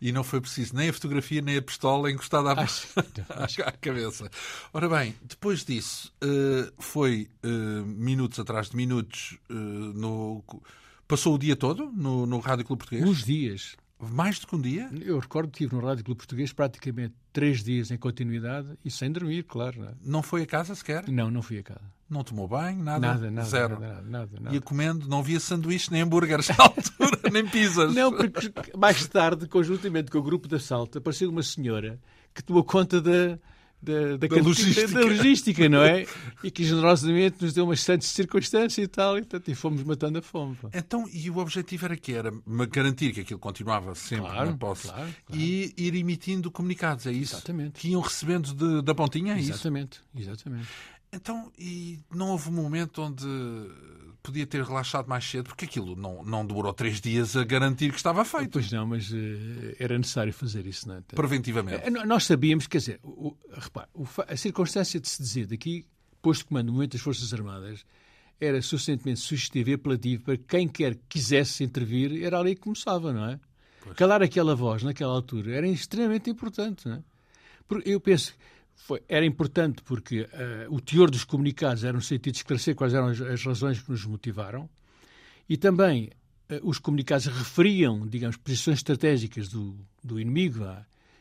E não foi preciso nem a fotografia nem a pistola encostada à, Acho- acho- à cabeça. Ora bem, depois disso, eh, foi eh, minutos atrás de minutos no. Passou o dia todo no, no Rádio Clube Português? Uns dias. Mais do que um dia? Eu recordo que estive no Rádio Clube Português praticamente três dias em continuidade e sem dormir, claro. Não, é? Não foi a casa sequer? não, não fui a casa. Não tomou banho? Nada? Nada, nada. Zero. Nada, nada, nada. Ia comendo, não via sanduíches nem hambúrgueres à altura, nem pizzas. Não, porque mais tarde, conjuntamente com o grupo de assalto, apareceu uma senhora que tomou conta da, da, da, cantina- logística. da logística, não é? E que generosamente nos deu umas santas circunstâncias e tal, e, portanto, e fomos matando a fome. pá. Então, e o objetivo era que era garantir que aquilo continuava sempre Claro, na posse claro, claro. e ir emitindo comunicados, é isso? Exatamente. Que iam recebendo de- da pontinha, é isso? Exatamente, exatamente. Então, e não houve um momento onde podia ter relaxado mais cedo, porque aquilo não, não demorou três dias a garantir que estava feito, Pois não, mas eh, era necessário fazer isso, não é? preventivamente. Eh, Nós sabíamos, quer dizer, o, repare, o a circunstância de se dizer daqui, posto de comando do momento das Forças Armadas, era suficientemente sugestiva e apelativa para quem quer que quisesse intervir, era ali que começava, não é? Calar aquela voz naquela altura era extremamente importante, não é? Porque eu penso foi, era importante porque eh, o teor dos comunicados era no sentido de esclarecer quais eram as, as razões que nos motivaram e também eh, os comunicados referiam, digamos, posições estratégicas do, do inimigo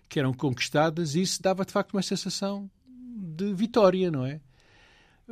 que eram conquistadas e isso dava de facto uma sensação de vitória, não é?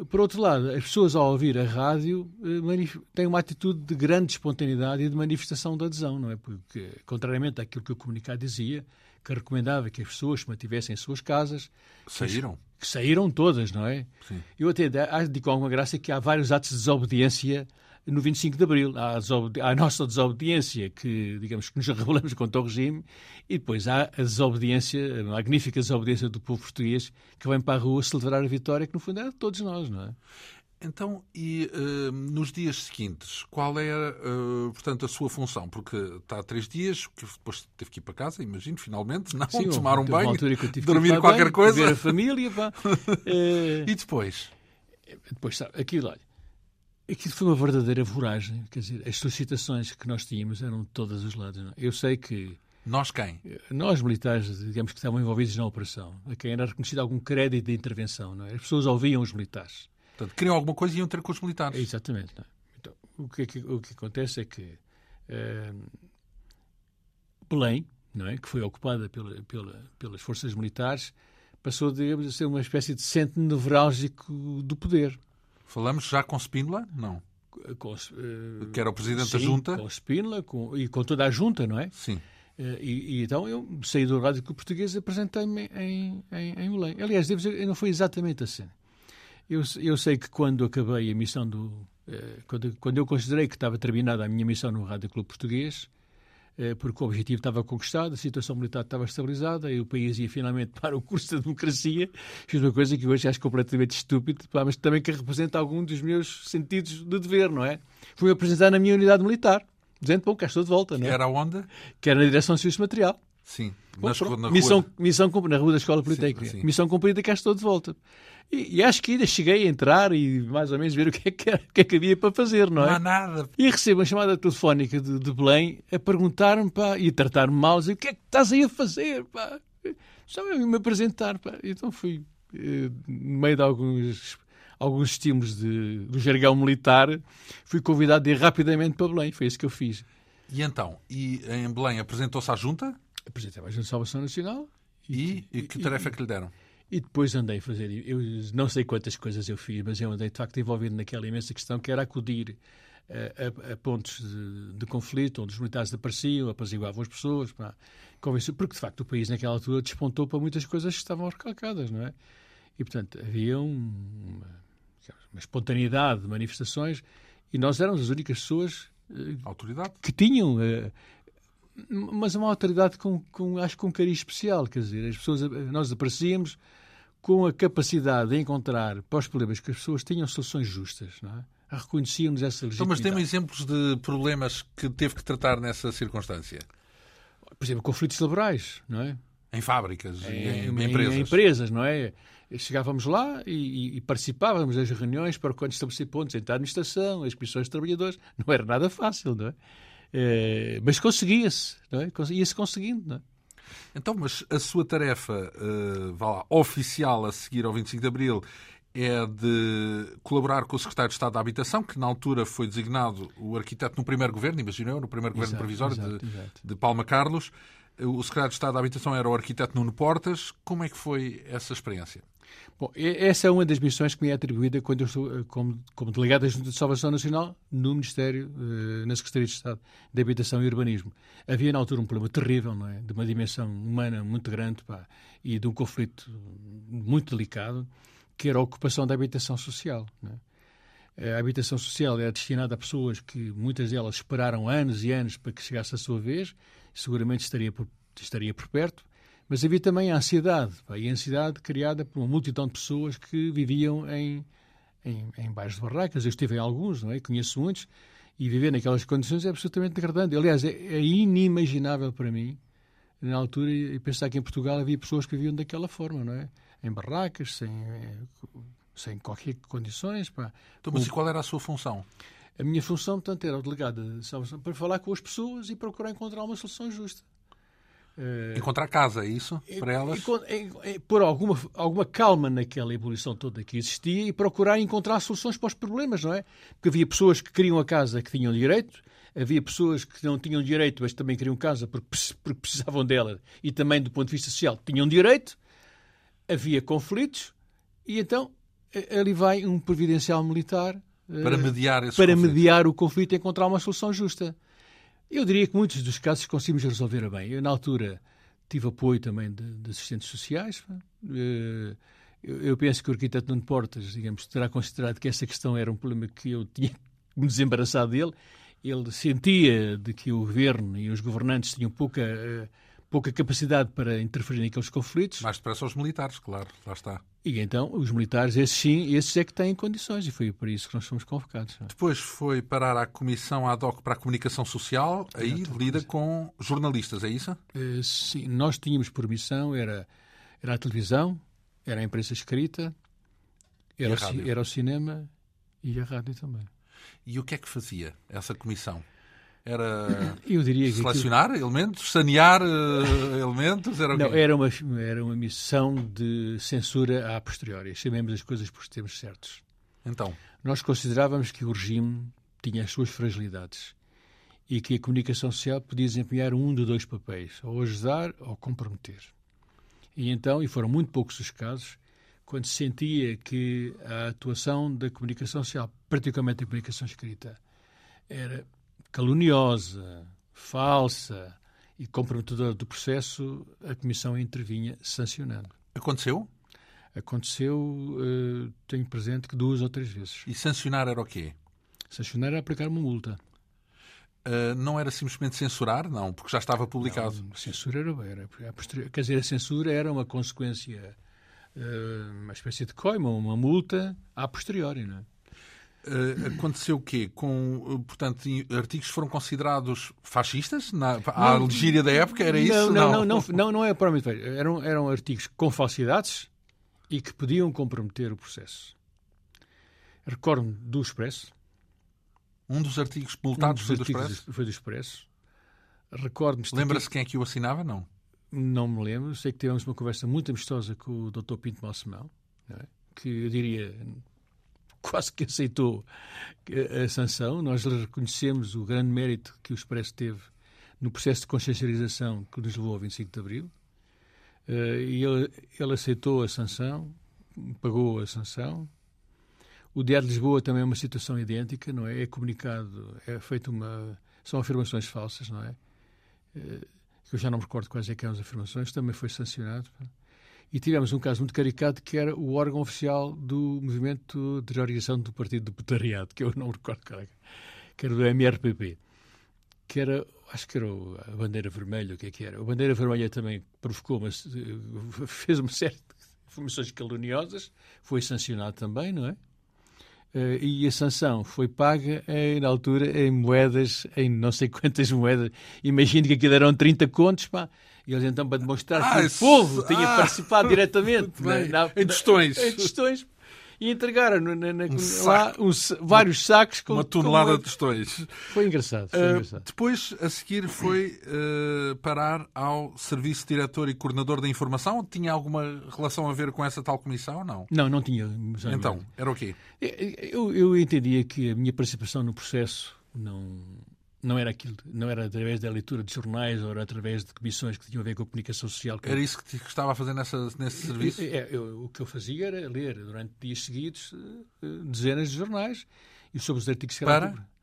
Por outro lado, as pessoas ao ouvir a rádio eh, têm uma atitude de grande espontaneidade e de manifestação de adesão, não é? Porque, contrariamente àquilo que o comunicado dizia, que recomendava que as pessoas se mantivessem em suas casas, Saíram? que saíram todas, não é? Sim. Eu até digo com alguma graça que há vários atos de desobediência no 25 de Abril. Há a, nossa desobediência, que digamos que nos rebelamos contra o regime, e depois há a desobediência, a magnífica desobediência do povo português, que vem para a rua celebrar a vitória, que no fundo é de todos nós, não é? Então, e eh, nos dias seguintes, qual é, eh, portanto, a sua função? Porque está há três dias, que depois teve que ir para casa, imagino, finalmente, não Sim, tomar um banho, dormir qualquer banho, coisa. Ver a família, pá. Eh, E depois? Depois, sabe, aquilo, olha, aquilo foi uma verdadeira voragem. Quer dizer, as solicitações que nós tínhamos eram de todos os lados. não é? Eu sei que Nós quem? nós, militares, digamos que estavam envolvidos na operação, a quem era reconhecido algum crédito de intervenção, não é? As pessoas ouviam os militares. Portanto, queriam alguma coisa e iam ter com os militares. Exatamente. é? Então, o, que, é que- o que acontece é que eh, Belém, não é? que foi ocupada pela- pela- pelas forças militares, passou digamos, a ser uma espécie de centro nevrálgico do poder. Falamos já com Spínola? Não. Com, eh, Que era o presidente da sim, junta? Com Spínola com, e com toda a junta, não é? Sim. Eh, E, e então eu saí do Rádio Clube Português e apresentei-me em, em, em Belém. Aliás, devo dizer, não foi exatamente assim. Eu, eu sei que quando acabei a missão do. eh, quando, quando eu considerei que estava terminada a minha missão no Rádio Clube Português, porque o objetivo estava conquistado, a situação militar estava estabilizada e o país ia finalmente para o curso da democracia, fiz uma coisa que hoje acho completamente estúpido, mas também que representa algum dos meus sentidos de dever, não é? Fui apresentar na minha unidade militar, dizendo, bom, cá estou de volta, não é? Era onde? Que era na direção de serviço material. Sim. Bom, Nas, na missão, rua. missão na rua da Escola Politécnica. sim. Missão cumprida, cá estou de volta. E, e acho que ainda cheguei a entrar e mais ou menos ver o que é que, era- o que, é que havia para fazer, não Não é? há nada. E recebo uma chamada telefónica de, de Belém a perguntar-me pá, e a tratar-me mal, a dizer, o que é que estás aí a fazer? Pá? Só eu me apresentar. Pá. Então fui, eh, no meio de alguns, alguns estímulos de, do jargão militar, fui convidado a ir rapidamente para Belém. Foi isso que eu fiz. E então? E em Belém apresentou-se à junta? Apresentei a Agência de Salvação Nacional E, e que tarefa é que lhe deram? E depois andei a fazer, eu não sei quantas coisas eu fiz, mas eu andei de facto envolvido naquela imensa questão que era acudir eh, a, a pontos de, de conflito, onde os militares apareciam, apaziguavam as pessoas, pá, porque de facto o país naquela altura despontou para muitas coisas que estavam recalcadas, não é? E portanto havia um- uma, uma espontaneidade de manifestações e nós éramos as únicas pessoas eh, Autoridade? que tinham, eh, mas uma autoridade com, com, acho com um carinho especial, quer dizer, as pessoas, nós aparecíamos com a capacidade de encontrar para os problemas que as pessoas tinham soluções justas, não é? Reconheciam-nos essa Então, mas legitimidade. tem exemplos de problemas que teve que tratar nessa circunstância? Por exemplo, conflitos laborais, não é? Em fábricas, em, em, em empresas. Em, empresas, não é? Chegávamos lá e, e, participávamos das reuniões para quando estabelecer pontos entre a administração, as comissões de trabalhadores. Não era nada fácil, não é? É mas conseguia-se, é? Ia-se conseguindo, não é? Então, mas a sua tarefa, uh, vá lá, oficial a seguir ao 25 de Abril é de colaborar com o Secretário de Estado da Habitação, que na altura foi designado o arquiteto no primeiro governo, imaginou, no primeiro governo exato, provisório exato, de, exato. de Palma Carlos. O Secretário de Estado da Habitação era o arquiteto Nuno Portas. Como é que foi essa experiência? Bom, essa é uma das missões que me é atribuída quando eu estou eh, como, como delegado da Junta de Salvação Nacional no Ministério, eh, na Secretaria de Estado da Habitação e Urbanismo. Havia na altura um problema terrível, não é? De uma dimensão humana muito grande pá, e de um conflito muito delicado, que era a ocupação da habitação social. É? A habitação social era destinada a pessoas que muitas delas esperaram anos e anos para que chegasse a sua vez, seguramente estaria por, estaria por perto, mas havia também a ansiedade, pá, e a ansiedade criada por uma multidão de pessoas que viviam em, em, em bairros de barracas. Eu estive em alguns, não é? conheço muitos, e viver naquelas condições é absolutamente degradante. Aliás, é, é inimaginável para mim, na altura, e pensar que em Portugal havia pessoas que viviam daquela forma, não é? Em barracas, sem, sem qualquer condições. Pá. Então, mas e qual era a sua função? A minha função, portanto, era o delegado de salvação para falar com as pessoas e procurar encontrar uma solução justa. Uh, encontrar casa, é isso? Para elas? Pôr alguma, alguma calma naquela ebulição toda que existia e procurar encontrar soluções para os problemas, não é? Porque havia pessoas que queriam a casa que tinham direito, havia pessoas que não tinham direito, mas também queriam casa porque, porque precisavam dela e também do ponto de vista social tinham direito, havia conflitos e então ali vai um providencial militar para mediar, esse para conflito. mediar o conflito e encontrar uma solução justa. Eu diria que muitos dos casos conseguimos resolver bem. Eu, na altura, tive apoio também de, de assistentes sociais. Eh, eu, penso que o arquiteto Nuno Portas, digamos, terá considerado que essa questão era um problema que eu tinha me desembaraçado dele. Ele sentia de que o governo e os governantes tinham pouca eh, pouca capacidade para interferir naqueles conflitos. Mais depressa aos militares, claro, lá está. E então, os militares, esses sim, esses é que têm condições, e foi por isso que nós fomos convocados. Depois foi parar à Comissão ad hoc para a Comunicação Social, aí Exatamente. lida com jornalistas, é isso? Uh, sim, nós tínhamos por missão, era, era a televisão, era a imprensa escrita, era, o, era o cinema e a rádio também. E o que é que fazia essa comissão? Era eu diria que selecionar aquilo... elementos, sanear uh, elementos? Era, Não, era, uma, era uma missão de censura a posteriori. Chamemos as coisas por termos certos. Então? Nós considerávamos que o regime tinha as suas fragilidades e que a comunicação social podia desempenhar um de dois papéis, ou ajudar ou comprometer. E então, e foram muito poucos os casos, quando se sentia que a atuação da comunicação social, particularmente a comunicação escrita, era caluniosa, falsa e comprometedora do processo, a Comissão intervinha sancionando. Aconteceu? Aconteceu, uh, tenho presente que duas ou três vezes. E sancionar era o quê? Sancionar era aplicar uma multa. Uh, não era simplesmente censurar, não, porque já estava publicado. Não, censura era, era, quer dizer, a censura era uma consequência, uh, uma espécie de coima, uma multa a posteriori, não é? Uh, aconteceu o quê? Com, uh, portanto, artigos foram considerados fascistas? Na, à legíria da época? Era isso? Não, não, não, não, não, não é provavelmente. Eram, eram artigos com falsidades e que podiam comprometer o processo. Recordo do Expresso. Um dos artigos multados um dos foi, do Expresso? foi do Expresso. Recordo-me... Lembra-se quem é que o assinava? Não. Não me lembro. Sei que tivemos uma conversa muito amistosa com o Dr. Pinto Malsemão, é? que eu diria quase que aceitou a sanção. Nós reconhecemos o grande mérito que o Expresso teve no processo de consciencialização que nos levou ao 25 de Abril. Uh, e ele, ele, aceitou a sanção, pagou a sanção. O Diário de Lisboa também é uma situação idêntica, não é? É comunicado, é feito uma. São afirmações falsas, não é? Uh, eu já não me recordo quais é que eram as afirmações, também foi sancionado. E tivemos um caso muito caricato que era o órgão oficial do movimento de reorganização do Partido do Putariado, que eu não recordo qual era, que era do MRPP, que era, acho que era a bandeira vermelha, o que é que era? A bandeira vermelha também provocou, mas fez uma série de informações caluniosas, foi sancionado também, não é? Uh, e a sanção foi paga, em, na altura, em moedas, em não sei quantas moedas. Imagino que aquilo eram 30 contos, pá. E eles então, para demonstrar ah, que o povo tinha ah, participado diretamente na, na, em tostões. Em tostões e entregaram na, na, um lá uns, vários sacos com uma tonelada com... de tostões. Foi engraçado. Foi uh, engraçado. Depois, a seguir, foi uh, parar ao Serviço Diretor e Coordenador da Informação. Tinha alguma relação a ver com essa tal comissão? Não. Não, não tinha. Então, era o quê? Eu, eu entendia que a minha participação no processo não não era aquilo, não era através da leitura de jornais ou era através de comissões que tinham a ver com a comunicação social. Era isso que estava a fazer nessa, nesse serviço? É, eu, o que eu fazia era ler durante dias seguidos eh, dezenas de jornais e sobre os artigos que eram para?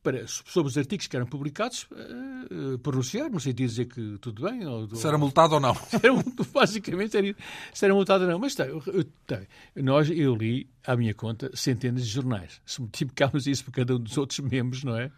Para, sobre os artigos que eram publicados, uh, uh, pronunciar, no sentido de dizer que tudo bem. Ou, se era multado ou não. Era, basicamente, era, se era multado ou não. Mas tá, eu, tá, nós, eu li, à minha conta, centenas de jornais. Se multiplicámos isso por cada um dos outros membros, não é?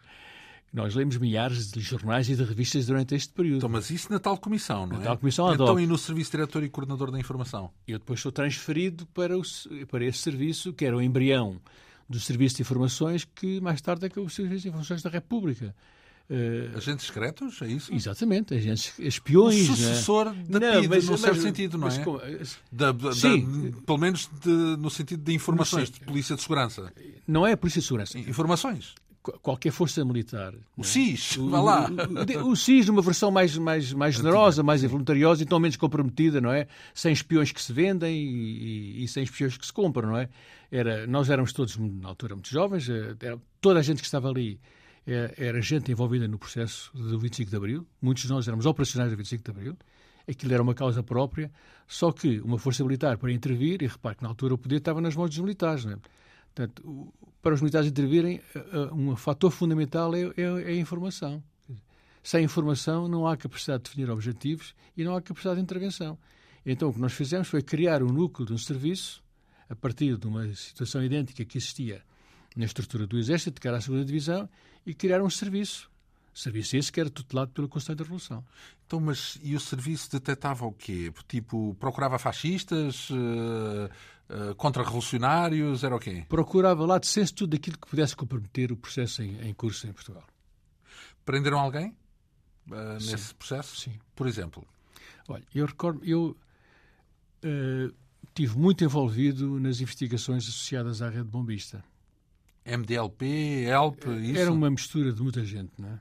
Nós lemos milhares de jornais e de revistas durante este período. Então, mas isso na tal comissão, não na é? tal comissão Então, e no Serviço Diretor e Coordenador da Informação? Eu depois sou transferido para, o, para esse serviço, que era o embrião do Serviço de Informações, que mais tarde é que é o Serviço de Informações da República. Uh, agentes secretos, é isso? Exatamente, agentes espiões. O sucessor é? da não, PID, mas, no certo sentido, não é? Como, da, da, Sim. Da, pelo menos de, no sentido de informações, de polícia de segurança. Não é a polícia de segurança. Informações qualquer força militar. O SIS, é? vá lá. O, o, o, SIS, numa versão mais, mais, mais generosa, mais voluntariosa, então menos comprometida, não é? Sem espiões que se vendem e, e, e, sem espiões que se compram, não é? Era, nós éramos todos, na altura, muito jovens, eh, era, toda a gente que estava ali era, eh, era gente envolvida no processo do 25 de Abril, muitos de nós éramos operacionais do 25 de Abril, aquilo era uma causa própria, só que uma força militar para intervir, e repare que na altura o poder estava nas mãos dos militares, não é? Portanto, para os militares intervirem, eh, eh, um fator fundamental é, é, é, a informação. Sem informação não há capacidade de definir objetivos e não há capacidade de intervenção. Então o que nós fizemos foi criar um núcleo de um serviço, a partir de uma situação idêntica que existia na estrutura do Exército, que era a segunda Divisão, e criar um serviço Serviço esse que era tutelado pelo Conselho da Revolução. Então, mas e o serviço detectava o quê? Tipo, procurava fascistas, uh, uh, contra-revolucionários, era o quê? Procurava lá de senso tudo aquilo que pudesse comprometer o processo em, em curso em Portugal. Prenderam alguém uh, nesse processo? Sim. Por exemplo? Olha, eu recordo, eu tive muito envolvido nas investigações associadas à rede bombista. MDLP, ELP, isso? Era uma mistura de muita gente, não é?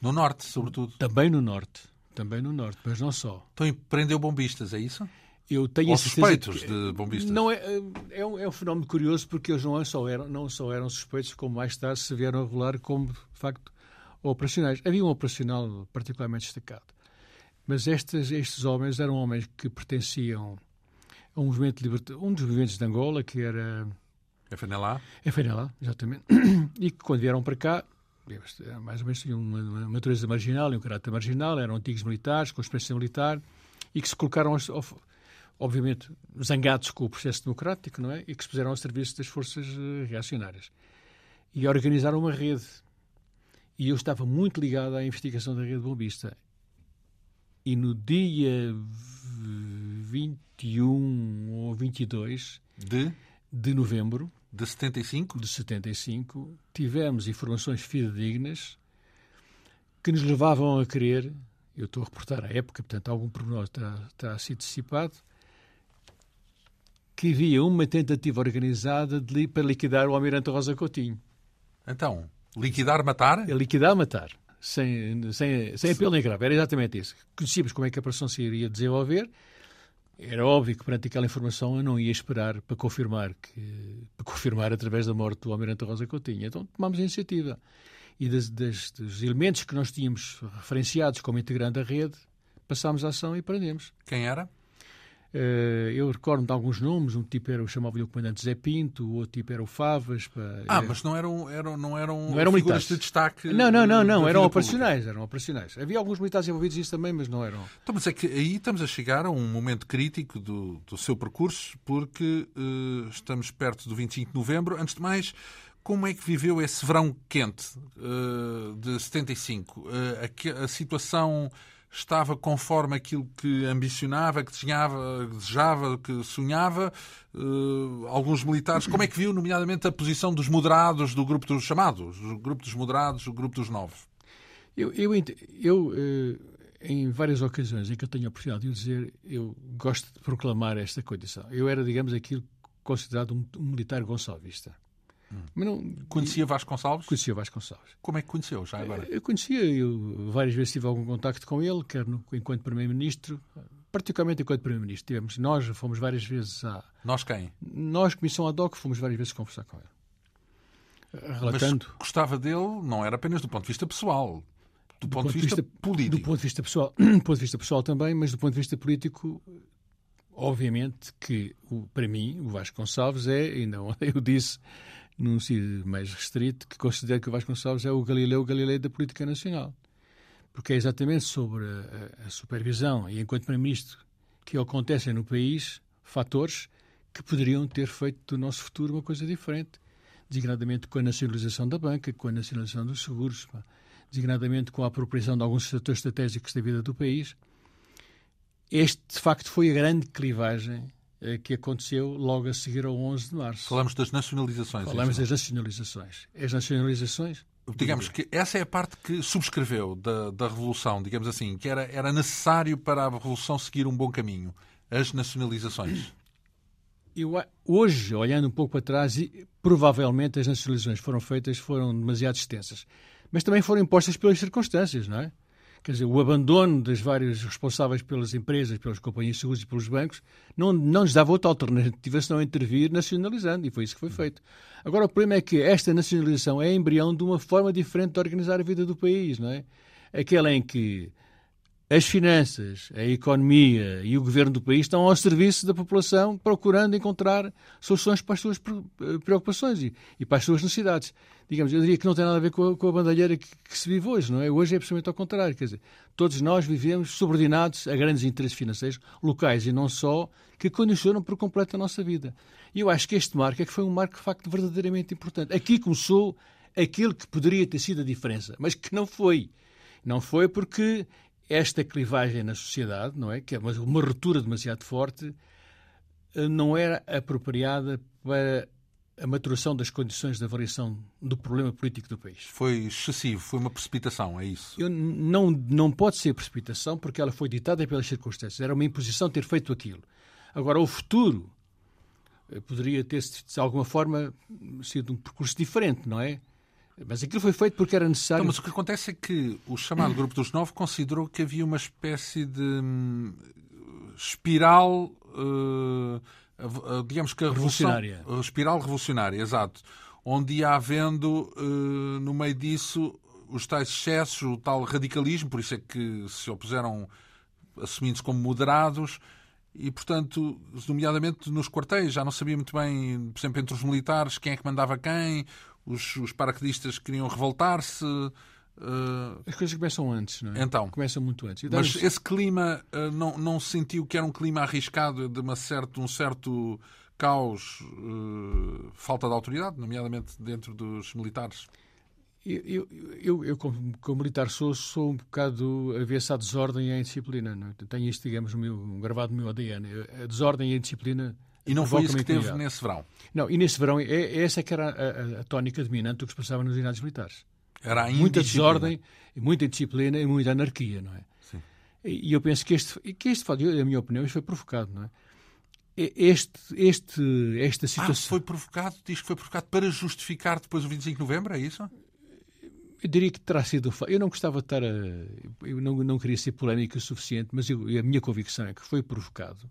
No norte, sobretudo. Também no norte. Também no norte, mas não só. Então prendeu bombistas, é isso? Eu tenho Ou suspeitos que, de bombistas? Não é, é, um, é um fenómeno curioso porque eles não só, eram, não só eram suspeitos, como mais tarde se vieram a revelar como, de facto, operacionais. Havia um operacional particularmente destacado. Mas estes, estes homens eram homens que pertenciam a um movimento liberta... um dos movimentos de Angola, que era... FNLA? FNLA, exatamente. E que quando vieram para cá mais ou menos tinham uma, uma natureza marginal e um caráter marginal, eram antigos militares, com experiência militar, e que se colocaram, obviamente, zangados com o processo democrático, não é? E que se puseram ao serviço das forças eh, reacionárias. E organizaram uma rede. E eu estava muito ligado à investigação da rede bombista. E no dia 21 ou 22 de, de novembro de 75? De 75, tivemos informações fidedignas que nos levavam a crer, eu estou a reportar a época, portanto algum pormenor terá, terá sido dissipado, que havia uma tentativa organizada de, para liquidar o Almirante Rosa Coutinho. Então, liquidar, matar? É liquidar, matar. Sem, sem, sem apelo nem grave. Era exatamente isso. Conhecíamos como é que a operação se iria desenvolver era óbvio que perante aquela informação eu não ia esperar para confirmar que para confirmar através da morte do Almirante Rosa Coutinho. Então tomámos a iniciativa e das, das, dos elementos que nós tínhamos referenciados como integrante da rede passámos a ação e prendemos. Quem era? Uh, eu recordo de alguns nomes, um tipo era o chamava-lhe o comandante Zé Pinto, o outro tipo era o Favas. ah, mas não eram, eram, não eram, não eram figuras militares. de destaque. Não, não, não, não eram operacionais, eram operacionais. Havia alguns militares envolvidos nisso também, mas não eram. Então, mas é que aí estamos a chegar a um momento crítico do, do seu percurso, porque uh, estamos perto do 25 de novembro. Antes de mais, como é que viveu esse verão quente uh, de 75? Uh, a, a situação estava conforme aquilo que ambicionava, que desenhava, desejava, que sonhava? Uh, alguns militares, como é que viu, nomeadamente, a posição dos moderados do grupo dos chamados, o grupo dos moderados, o grupo dos novos? Eu, eu, eu uh, em várias ocasiões em que eu tenho a oportunidade de dizer, eu gosto de proclamar esta condição. Eu era, digamos, aquilo considerado um, um militar gonçalvista. Mas não, conhecia Vasconcelos? Conhecia Vasconcelos. Como é que conheceu, já agora? Eu conhecia, eu várias vezes tive algum contacto com ele, quer no, enquanto Primeiro-Ministro, particularmente enquanto Primeiro-Ministro. Tivemos, nós fomos várias vezes a... Nós quem? Nós, Comissão Ad hoc, fomos várias vezes conversar com ele. Relatando... Mas gostava dele, não era apenas do ponto de vista pessoal, do, do ponto, ponto, de vista, vista, político. Do ponto de vista pessoal, do ponto de vista pessoal também, mas do ponto de vista político obviamente que, o, para mim, o Vasco Gonçalves é, ainda eu disse num sítio mais restrito, que considero que o Vasco Gonçalves é o Galileu Galilei da política nacional. Porque é exatamente sobre a, a supervisão e enquanto Primeiro-Ministro que acontecem no país fatores que poderiam ter feito do nosso futuro uma coisa diferente. Designadamente com a nacionalização da banca, com a nacionalização dos seguros, designadamente com a apropriação de alguns setores estratégicos da vida do país este, de facto, foi a grande clivagem que aconteceu logo a seguir ao 11 de março. Falamos das nacionalizações. É Falamos das nacionalizações. As nacionalizações. Digamos que essa é a parte que subscreveu da, da Revolução, digamos assim, que era, era necessário para a Revolução seguir um bom caminho. As nacionalizações. Eu, hoje, olhando um pouco para trás, provavelmente as nacionalizações foram feitas, foram demasiado extensas. Mas também foram impostas pelas circunstâncias, não é? Quer dizer, o abandono dos vários responsáveis pelas empresas, pelas companhias de seguros e pelos bancos, não, não lhes dava outra alternativa senão intervir nacionalizando, e foi isso que foi feito. Agora, o problema é que esta nacionalização é embrião de uma forma diferente de organizar a vida do país, não é? Aquela em que as finanças, a economia e o governo do país estão ao serviço da população, procurando encontrar soluções para as suas preocupações e, e para as suas necessidades. Digamos, eu diria que não tem nada a ver com a, com a bandalheira que, que, se vive hoje, não é? Hoje é absolutamente ao contrário. Quer dizer, todos nós vivemos subordinados a grandes interesses financeiros, locais e não só, que condicionam por completo a nossa vida. E eu acho que este marco é que foi um marco, de facto, verdadeiramente importante. Aqui começou aquilo que poderia ter sido a diferença, mas que não foi. Não foi porque esta clivagem na sociedade, não é? Que é uma, uma ruptura demasiado forte, eh, não era apropriada para a maturação das condições de avaliação do problema político do país. Foi excessivo, foi uma precipitação, é isso? Eu, não, não pode ser precipitação porque ela foi ditada pelas circunstâncias. Era uma imposição ter feito aquilo. Agora, o futuro eh, poderia ter, de alguma forma, sido um percurso diferente, não é? Mas aquilo foi feito porque era necessário. Então, mas o que acontece é que o chamado Grupo dos Nove considerou que havia uma espécie de hum, espiral, uh, digamos que a revolucionária. A espiral revolucionária, exato. Onde ia havendo, uh, no meio disso, os tais excessos, o tal radicalismo, por isso é que se opuseram assumindo-se como moderados, e, portanto, nomeadamente nos quartéis, já não sabia muito bem, por exemplo, entre os militares, quem é que mandava quem, os, os paraquedistas queriam revoltar-se. Uh... As coisas começam antes, não é? Então. Começam muito antes. Mas esse clima uh, não, não sentiu que era um clima arriscado de uma certa, um certo caos, uh, falta de autoridade, nomeadamente dentro dos militares? Eu, eu, eu, como, como, militar sou, sou um bocado avesso à desordem e à indisciplina. Não? É? Tenho isto, digamos, meu, gravado no meu ADN. A desordem e a indisciplina e não foi isso que teve nesse verão? Não, e nesse verão, é, é essa que era a, a, a tónica dominante do que se passava nos ginásios militares. Era a Muita desordem, muita indisciplina e muita anarquia, não é? Sim. E, e eu penso que este, que este fato, na minha opinião, isto foi provocado, não é? Este, este, esta situação... Ah, foi provocado? Diz que foi provocado para justificar depois o 25 de novembro, é isso? Eu diria que terá sido. Eu não gostava de estar a. Eu não, não queria ser polémica o suficiente, mas eu, a minha convicção é que foi provocado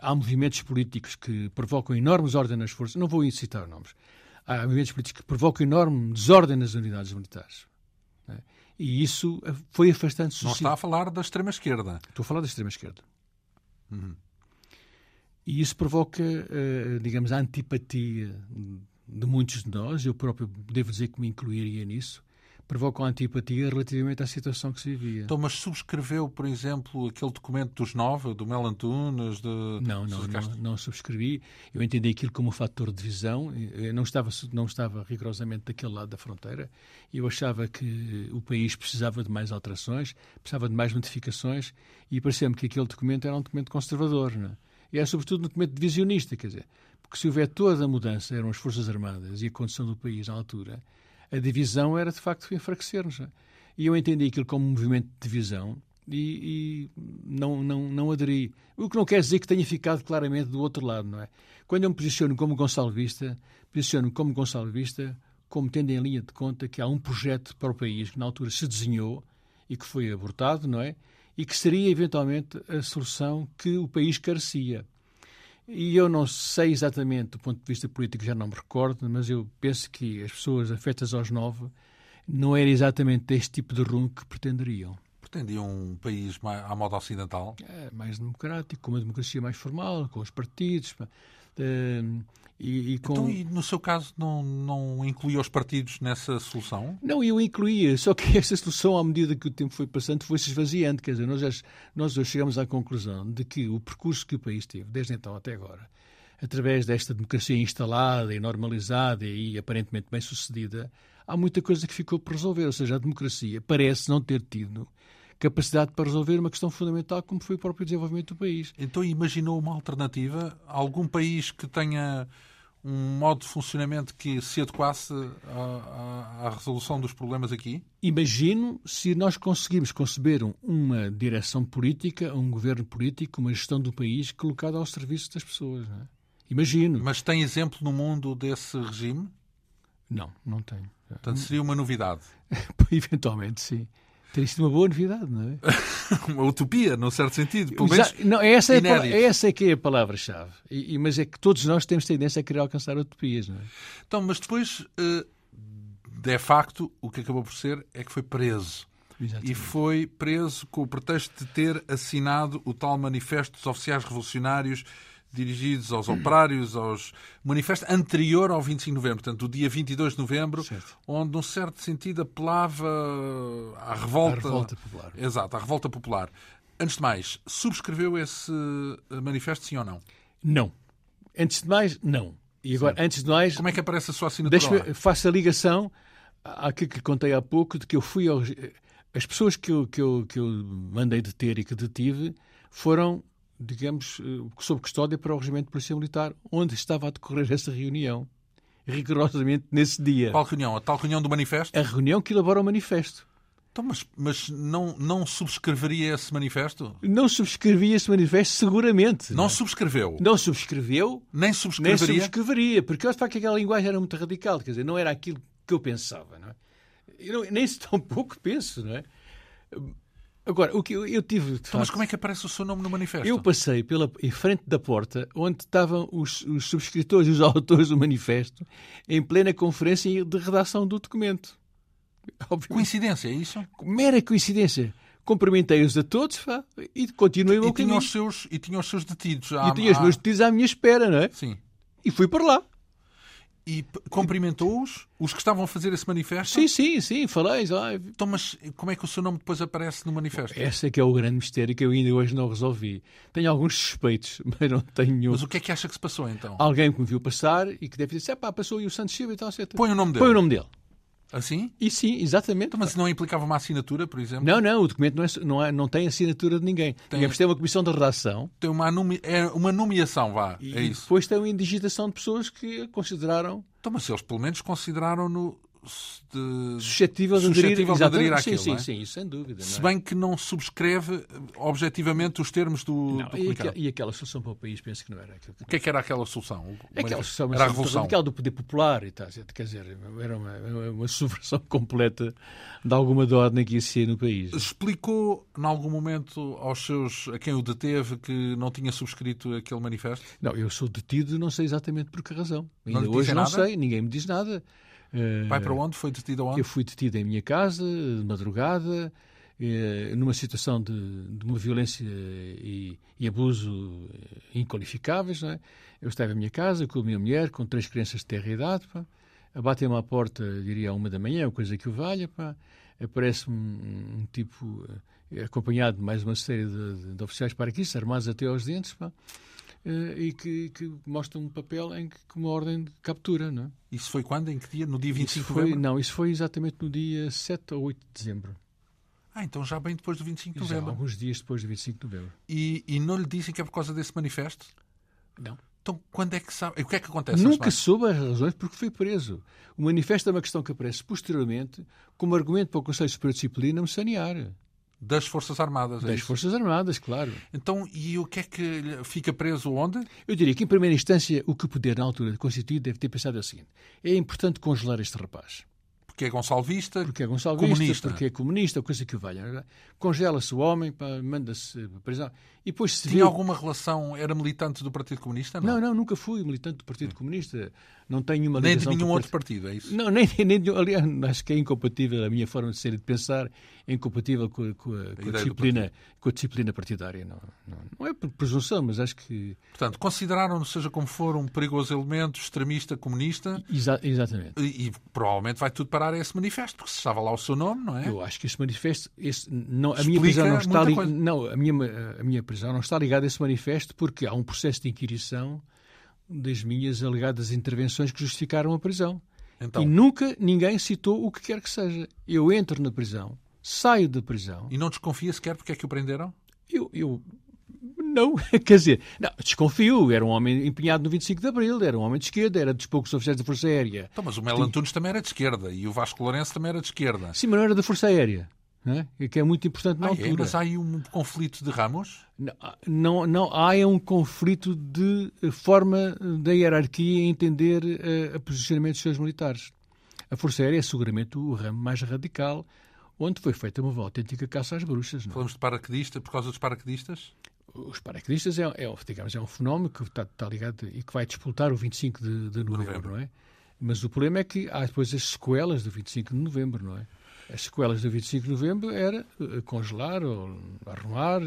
há movimentos políticos que provocam enormes ordens nas forças, não vou citar nomes, há movimentos políticos que provocam enorme desordem nas unidades militares. Né? E isso eh, foi afastando Não está a falar da extrema-esquerda. Estou a falar da extrema-esquerda. Uhum. E isso provoca, uh, digamos, a antipatia de muitos de nós, eu próprio devo dizer que me incluiria nisso, provocam antipatia relativamente à situação que se vivia. Então, mas subscreveu, por exemplo, aquele documento dos nove, do Mel Antunes? De... Não, não, não, não, subscrevi. Eu entendi aquilo como um fator de divisão. Eu não estava, não estava rigorosamente daquele lado da fronteira. Eu achava que o país precisava de mais alterações, precisava de mais modificações e parecia-me que aquele documento era um documento conservador. Não é? E é sobretudo um documento divisionista, quer dizer, porque se o vetor da mudança eram as Forças Armadas e a condição do país na altura, a divisão era de facto enfraquecer-nos. E eu entendi aquilo como um movimento de divisão e, e, não, não, não aderi. O que não quer dizer que tenha ficado claramente do outro lado, não é? Quando eu me posiciono como Gonçalo Vista, posiciono como Gonçalo Vista como tendo em linha de conta que há um projeto para o país que na altura se desenhou e que foi abortado, não é? E que seria eventualmente a solução que o país carecia. E eu não sei exatamente, do ponto de vista político, já não me recordo, mas eu penso que as pessoas afetas aos nove não era exatamente este tipo de rumo que pretenderiam. Pretendiam um país à moda ocidental? É, mais democrático, com uma democracia mais formal, com os partidos. Uh, e, e com... Então, e no seu caso, não, não incluía os partidos nessa solução? Não, eu incluía, só que essa solução, à medida que o tempo foi passando, foi se esvaziando. Quer dizer, nós, já, nós hoje chegamos à conclusão de que o percurso que o país teve, desde então até agora, através desta democracia instalada e normalizada e aparentemente bem sucedida, há muita coisa que ficou por resolver. Ou seja, a democracia parece não ter tido capacidade para resolver uma questão fundamental como foi o próprio desenvolvimento do país. Então imaginou uma alternativa? Algum país que tenha um modo de funcionamento que se adequasse à, à, à, resolução dos problemas aqui? Imagino se nós conseguimos conceber uma direção política, um governo político, uma gestão do país colocada ao serviço das pessoas. É? Imagino. Mas tem exemplo no mundo desse regime? Não, não tenho. Portanto, seria uma novidade. Eventualmente, sim. Teria sido uma boa novidade, não é? uma utopia, num certo sentido. Pelo menos não, essa, é essa é que é a palavra-chave. E, mas é que todos nós temos tendência a querer alcançar utopias, não é? Então, mas depois, eh, de facto, o que acabou por ser é que foi preso. Exatamente. E foi preso com o pretexto de ter assinado o tal Manifesto dos Oficiais Revolucionários dirigidos aos operários, aos manifesto anterior ao 25 de novembro, portanto, o dia 22 de novembro, certo. onde, num certo sentido, apelava à revolta, à revolta popular. Exato, à revolta popular. Antes de mais, subscreveu esse manifesto, sim ou não? Não. Antes de mais, não. E agora, sim. antes de mais. Como é que aparece a sua assinatura? Faço a ligação àquilo que contei há pouco, de que eu fui ao. As pessoas que eu, que, eu, que eu mandei deter e que detive foram digamos, eh, sob custódia para o Regimento de Polícia Militar, onde estava a decorrer essa reunião, rigorosamente nesse dia. Qual reunião? A tal reunião do manifesto? A reunião que elabora o manifesto. Então, mas, mas não, não subscreveria esse manifesto? Não subscrevia esse manifesto, seguramente. Não, não subscreveu? Não subscreveu. Nem subscreveria? Nem subscreveria, porque eu facto que aquela linguagem era muito radical, quer dizer, não era aquilo que eu pensava, não é? Eu nem se tão pouco penso, não é? Agora, o que eu, eu tive. Então, mas como é que aparece o seu nome no manifesto? Eu passei pela, em frente da porta onde estavam os, os subscritores e os autores do manifesto em plena conferência de redação do documento. Obviamente. Coincidência, é isso? Mera coincidência. Cumprimentei-os a todos pá, e continuei o meu caminho. Os seus, e tinha os seus detidos. À, e tinha os meus detidos à minha espera, não é? Sim. E fui para lá. E cumprimentou-os? Os que estavam a fazer esse manifesto? Sim, sim, sim, falei. Então, mas como é que o seu nome depois aparece no manifesto? Esse é que é o grande mistério que eu ainda hoje não resolvi. Tenho alguns suspeitos, mas não tenho... Mas o que é que acha que se passou, então? Alguém que me viu passar e que deve dizer, pá, passou aí o Santos Silva e tal, etc. Põe o nome dele. Põe o nome dele. Assim? E sim, exatamente. Então, mas não implicava uma assinatura, por exemplo? Não, não, o documento não, é, não, é, não tem assinatura de ninguém. Tem, Digamos, tem uma comissão de redação. Tem uma, nome, é uma nomeação, vá. E é isso. depois tem uma indigitação de pessoas que consideraram. Então, mas eles pelo menos consideraram-no de... suscetível de aderir, suscetível de aderir àquilo. Sim, sim, é? sim, sem dúvida. Se bem que não subscreve objetivamente os termos do, não, do e, aquela, e, aquela solução para o país penso que não era aquilo. O que é que era aquela solução? Aquela solução era a revolução radical do poder popular e tal, quer dizer, era uma, uma subversão completa de alguma de ordem que existia no país. Explicou, em algum momento, aos seus, a quem o deteve, que não tinha subscrito aquele manifesto? Não, eu sou detido, não sei exatamente por que razão. Ainda hoje não sei, ninguém me diz nada. Vai para onde? Foi detido onde? Eu fui detido em minha casa, de madrugada, eh, numa situação de, de uma violência e, e, abuso inqualificáveis. Não é? Eu estava em minha casa com a minha mulher, com três crianças de terra idade. Pá. Abatem-me à porta, diria, à uma da manhã, coisa que o valha, pá. Aparece um, um tipo acompanhado de mais uma série de, de, de oficiais paraquistas, armados até aos dentes, pá. Uh, e que, que mostra um papel em que, com uma ordem de captura. Não é? Isso foi quando? Em que dia? No dia 25 de novembro? Não, isso foi exatamente no dia 7 ou 8 de dezembro. Ah, então já bem depois do 25 de já, novembro. alguns dias depois do 25 de novembro. E, e não lhe dizem que é por causa desse manifesto? Não. Então, quando é que sabe? O que é que acontece? Nunca soube as razões porque foi preso. O manifesto é uma questão que aparece posteriormente como argumento para o Conselho Superior de Disciplina me sanear. Das Forças Armadas. É das isso? Forças Armadas, claro. Então, e o que é que fica preso onde? Eu diria que, em primeira instância, o que o poder, na altura constituir, deve ter pensado é o seguinte: é importante congelar este rapaz. Porque é gonçalvista, porque é gonçalvista, comunista. porque é comunista, coisa que valha. Congela-se o homem, manda-se para prisão. E depois se Tinha vê... alguma relação? Era militante do Partido Comunista? Não, não, não nunca fui militante do Partido Comunista. Não tenho Nem ligação de nenhum outro partido, é isso? Não, nem, nem de, aliás, acho que é incompatível a minha forma de ser e de pensar, é incompatível com a, com a, com a disciplina, com a disciplina partidária. Não, não, não, é por presunção, mas acho que. Portanto, consideraram-no, seja como for, um perigoso elemento extremista comunista. Exa exatamente. E, e, provavelmente vai tudo parar a esse manifesto, porque se estava lá o seu nome, não é? Eu acho que esse manifesto, esse, não, a minha prisão não está li, não, a minha, a minha prisão não está ligada a esse manifesto porque há um processo de inquirição das minhas alegadas intervenções que justificaram a prisão. Então, e nunca ninguém citou o que quer que seja. Eu entro na prisão, saio da prisão. E não desconfia sequer porque é que o prenderam? Eu, eu não, quer dizer, não, desconfio, era um homem empenhado no 25 de Abril, era um homem de esquerda, era dos poucos oficiais da Força Aérea. Então, mas o Melo Antunes também era de esquerda e o Vasco Lourenço também era de esquerda. Sim, mas não era da Força Aérea. É? que é muito importante na ah, altura. É? Mas há aí um conflito de ramos? Não, não, não há é um conflito de forma da hierarquia em entender uh, a posicionamento dos seus militares. A Força Aérea é seguramente o ramo mais radical, onde foi feita uma autêntica caça às bruxas. Não? Falamos de paraquedista por causa dos paraquedistas? Os paraquedistas é, é, digamos, é um fenómeno que está, está, ligado e que vai disputar o 25 de, de novembro, novembro, não é? Mas o problema é que há depois as sequelas do 25 de novembro, não é? As sequelas do 25 de novembro era congelar, ou arrumar,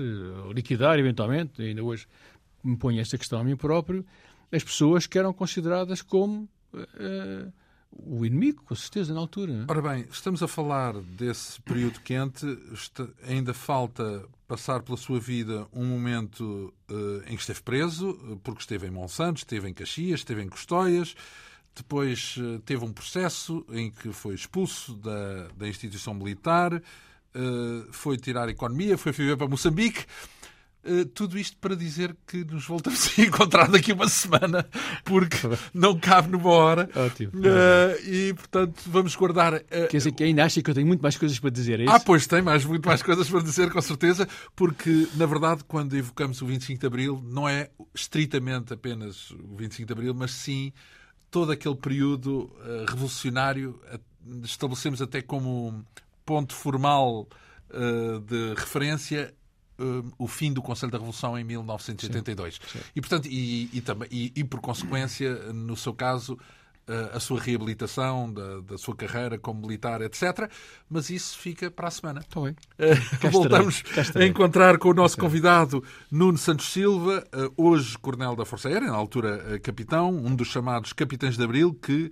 ou liquidar, eventualmente, ainda hoje me ponho esta questão a mim próprio, as pessoas que eram consideradas como uh, o inimigo, com certeza, na altura. Não é? Ora bem, estamos a falar desse período quente, ainda falta passar pela sua vida um momento uh, em que esteve preso, porque esteve em Monsanto, esteve em Caxias, esteve em Custóias, depois eh, teve um processo em que foi expulso da, da instituição militar, uh, foi tirar a economia, foi viver para Moçambique. Uh, tudo isto para dizer que nos voltamos a encontrar daqui uma semana, porque não cabe numa hora. Ótimo. Uh, e, portanto, vamos guardar. Uh, Quer dizer que ainda acha que eu tenho muito mais coisas para dizer, é isso? Ah, pois tem mais, muito mais coisas para dizer, com certeza, porque, na verdade, quando evocamos o 25 de Abril, não é estritamente apenas o 25 de Abril, mas sim todo aquele período uh, revolucionário, uh, estabelecemos até como ponto formal uh, de referência o fim do Conselho da Revolução em 1982. Sim, sim. E, portanto, e, e, e, e, por consequência, no seu caso, a sua reabilitação da, da, sua carreira como militar, etc. Mas isso fica para a semana. Está bem. Uh, voltamos a encontrar com o nosso convidado Nuno Santos Silva, uh, hoje coronel da Força Aérea, na altura uh, capitão, um dos chamados capitães de Abril que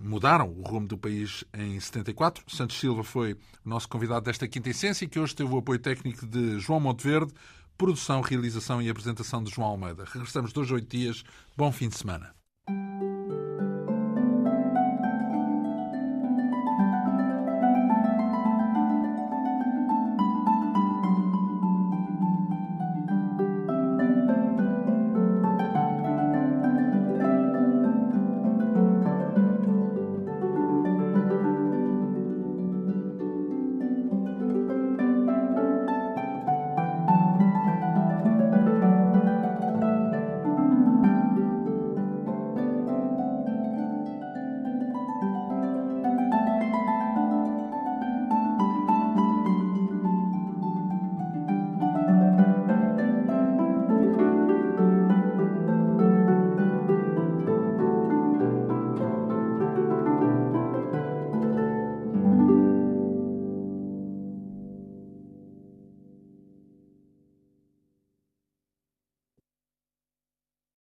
mudaram o rumo do país em 74. Santos Silva foi o nosso convidado desta quinta essência, que hoje teve o apoio técnico de João Monteverde, produção, realização e apresentação de João Almeida. Regressamos dois, oito dias. Bom fim de semana.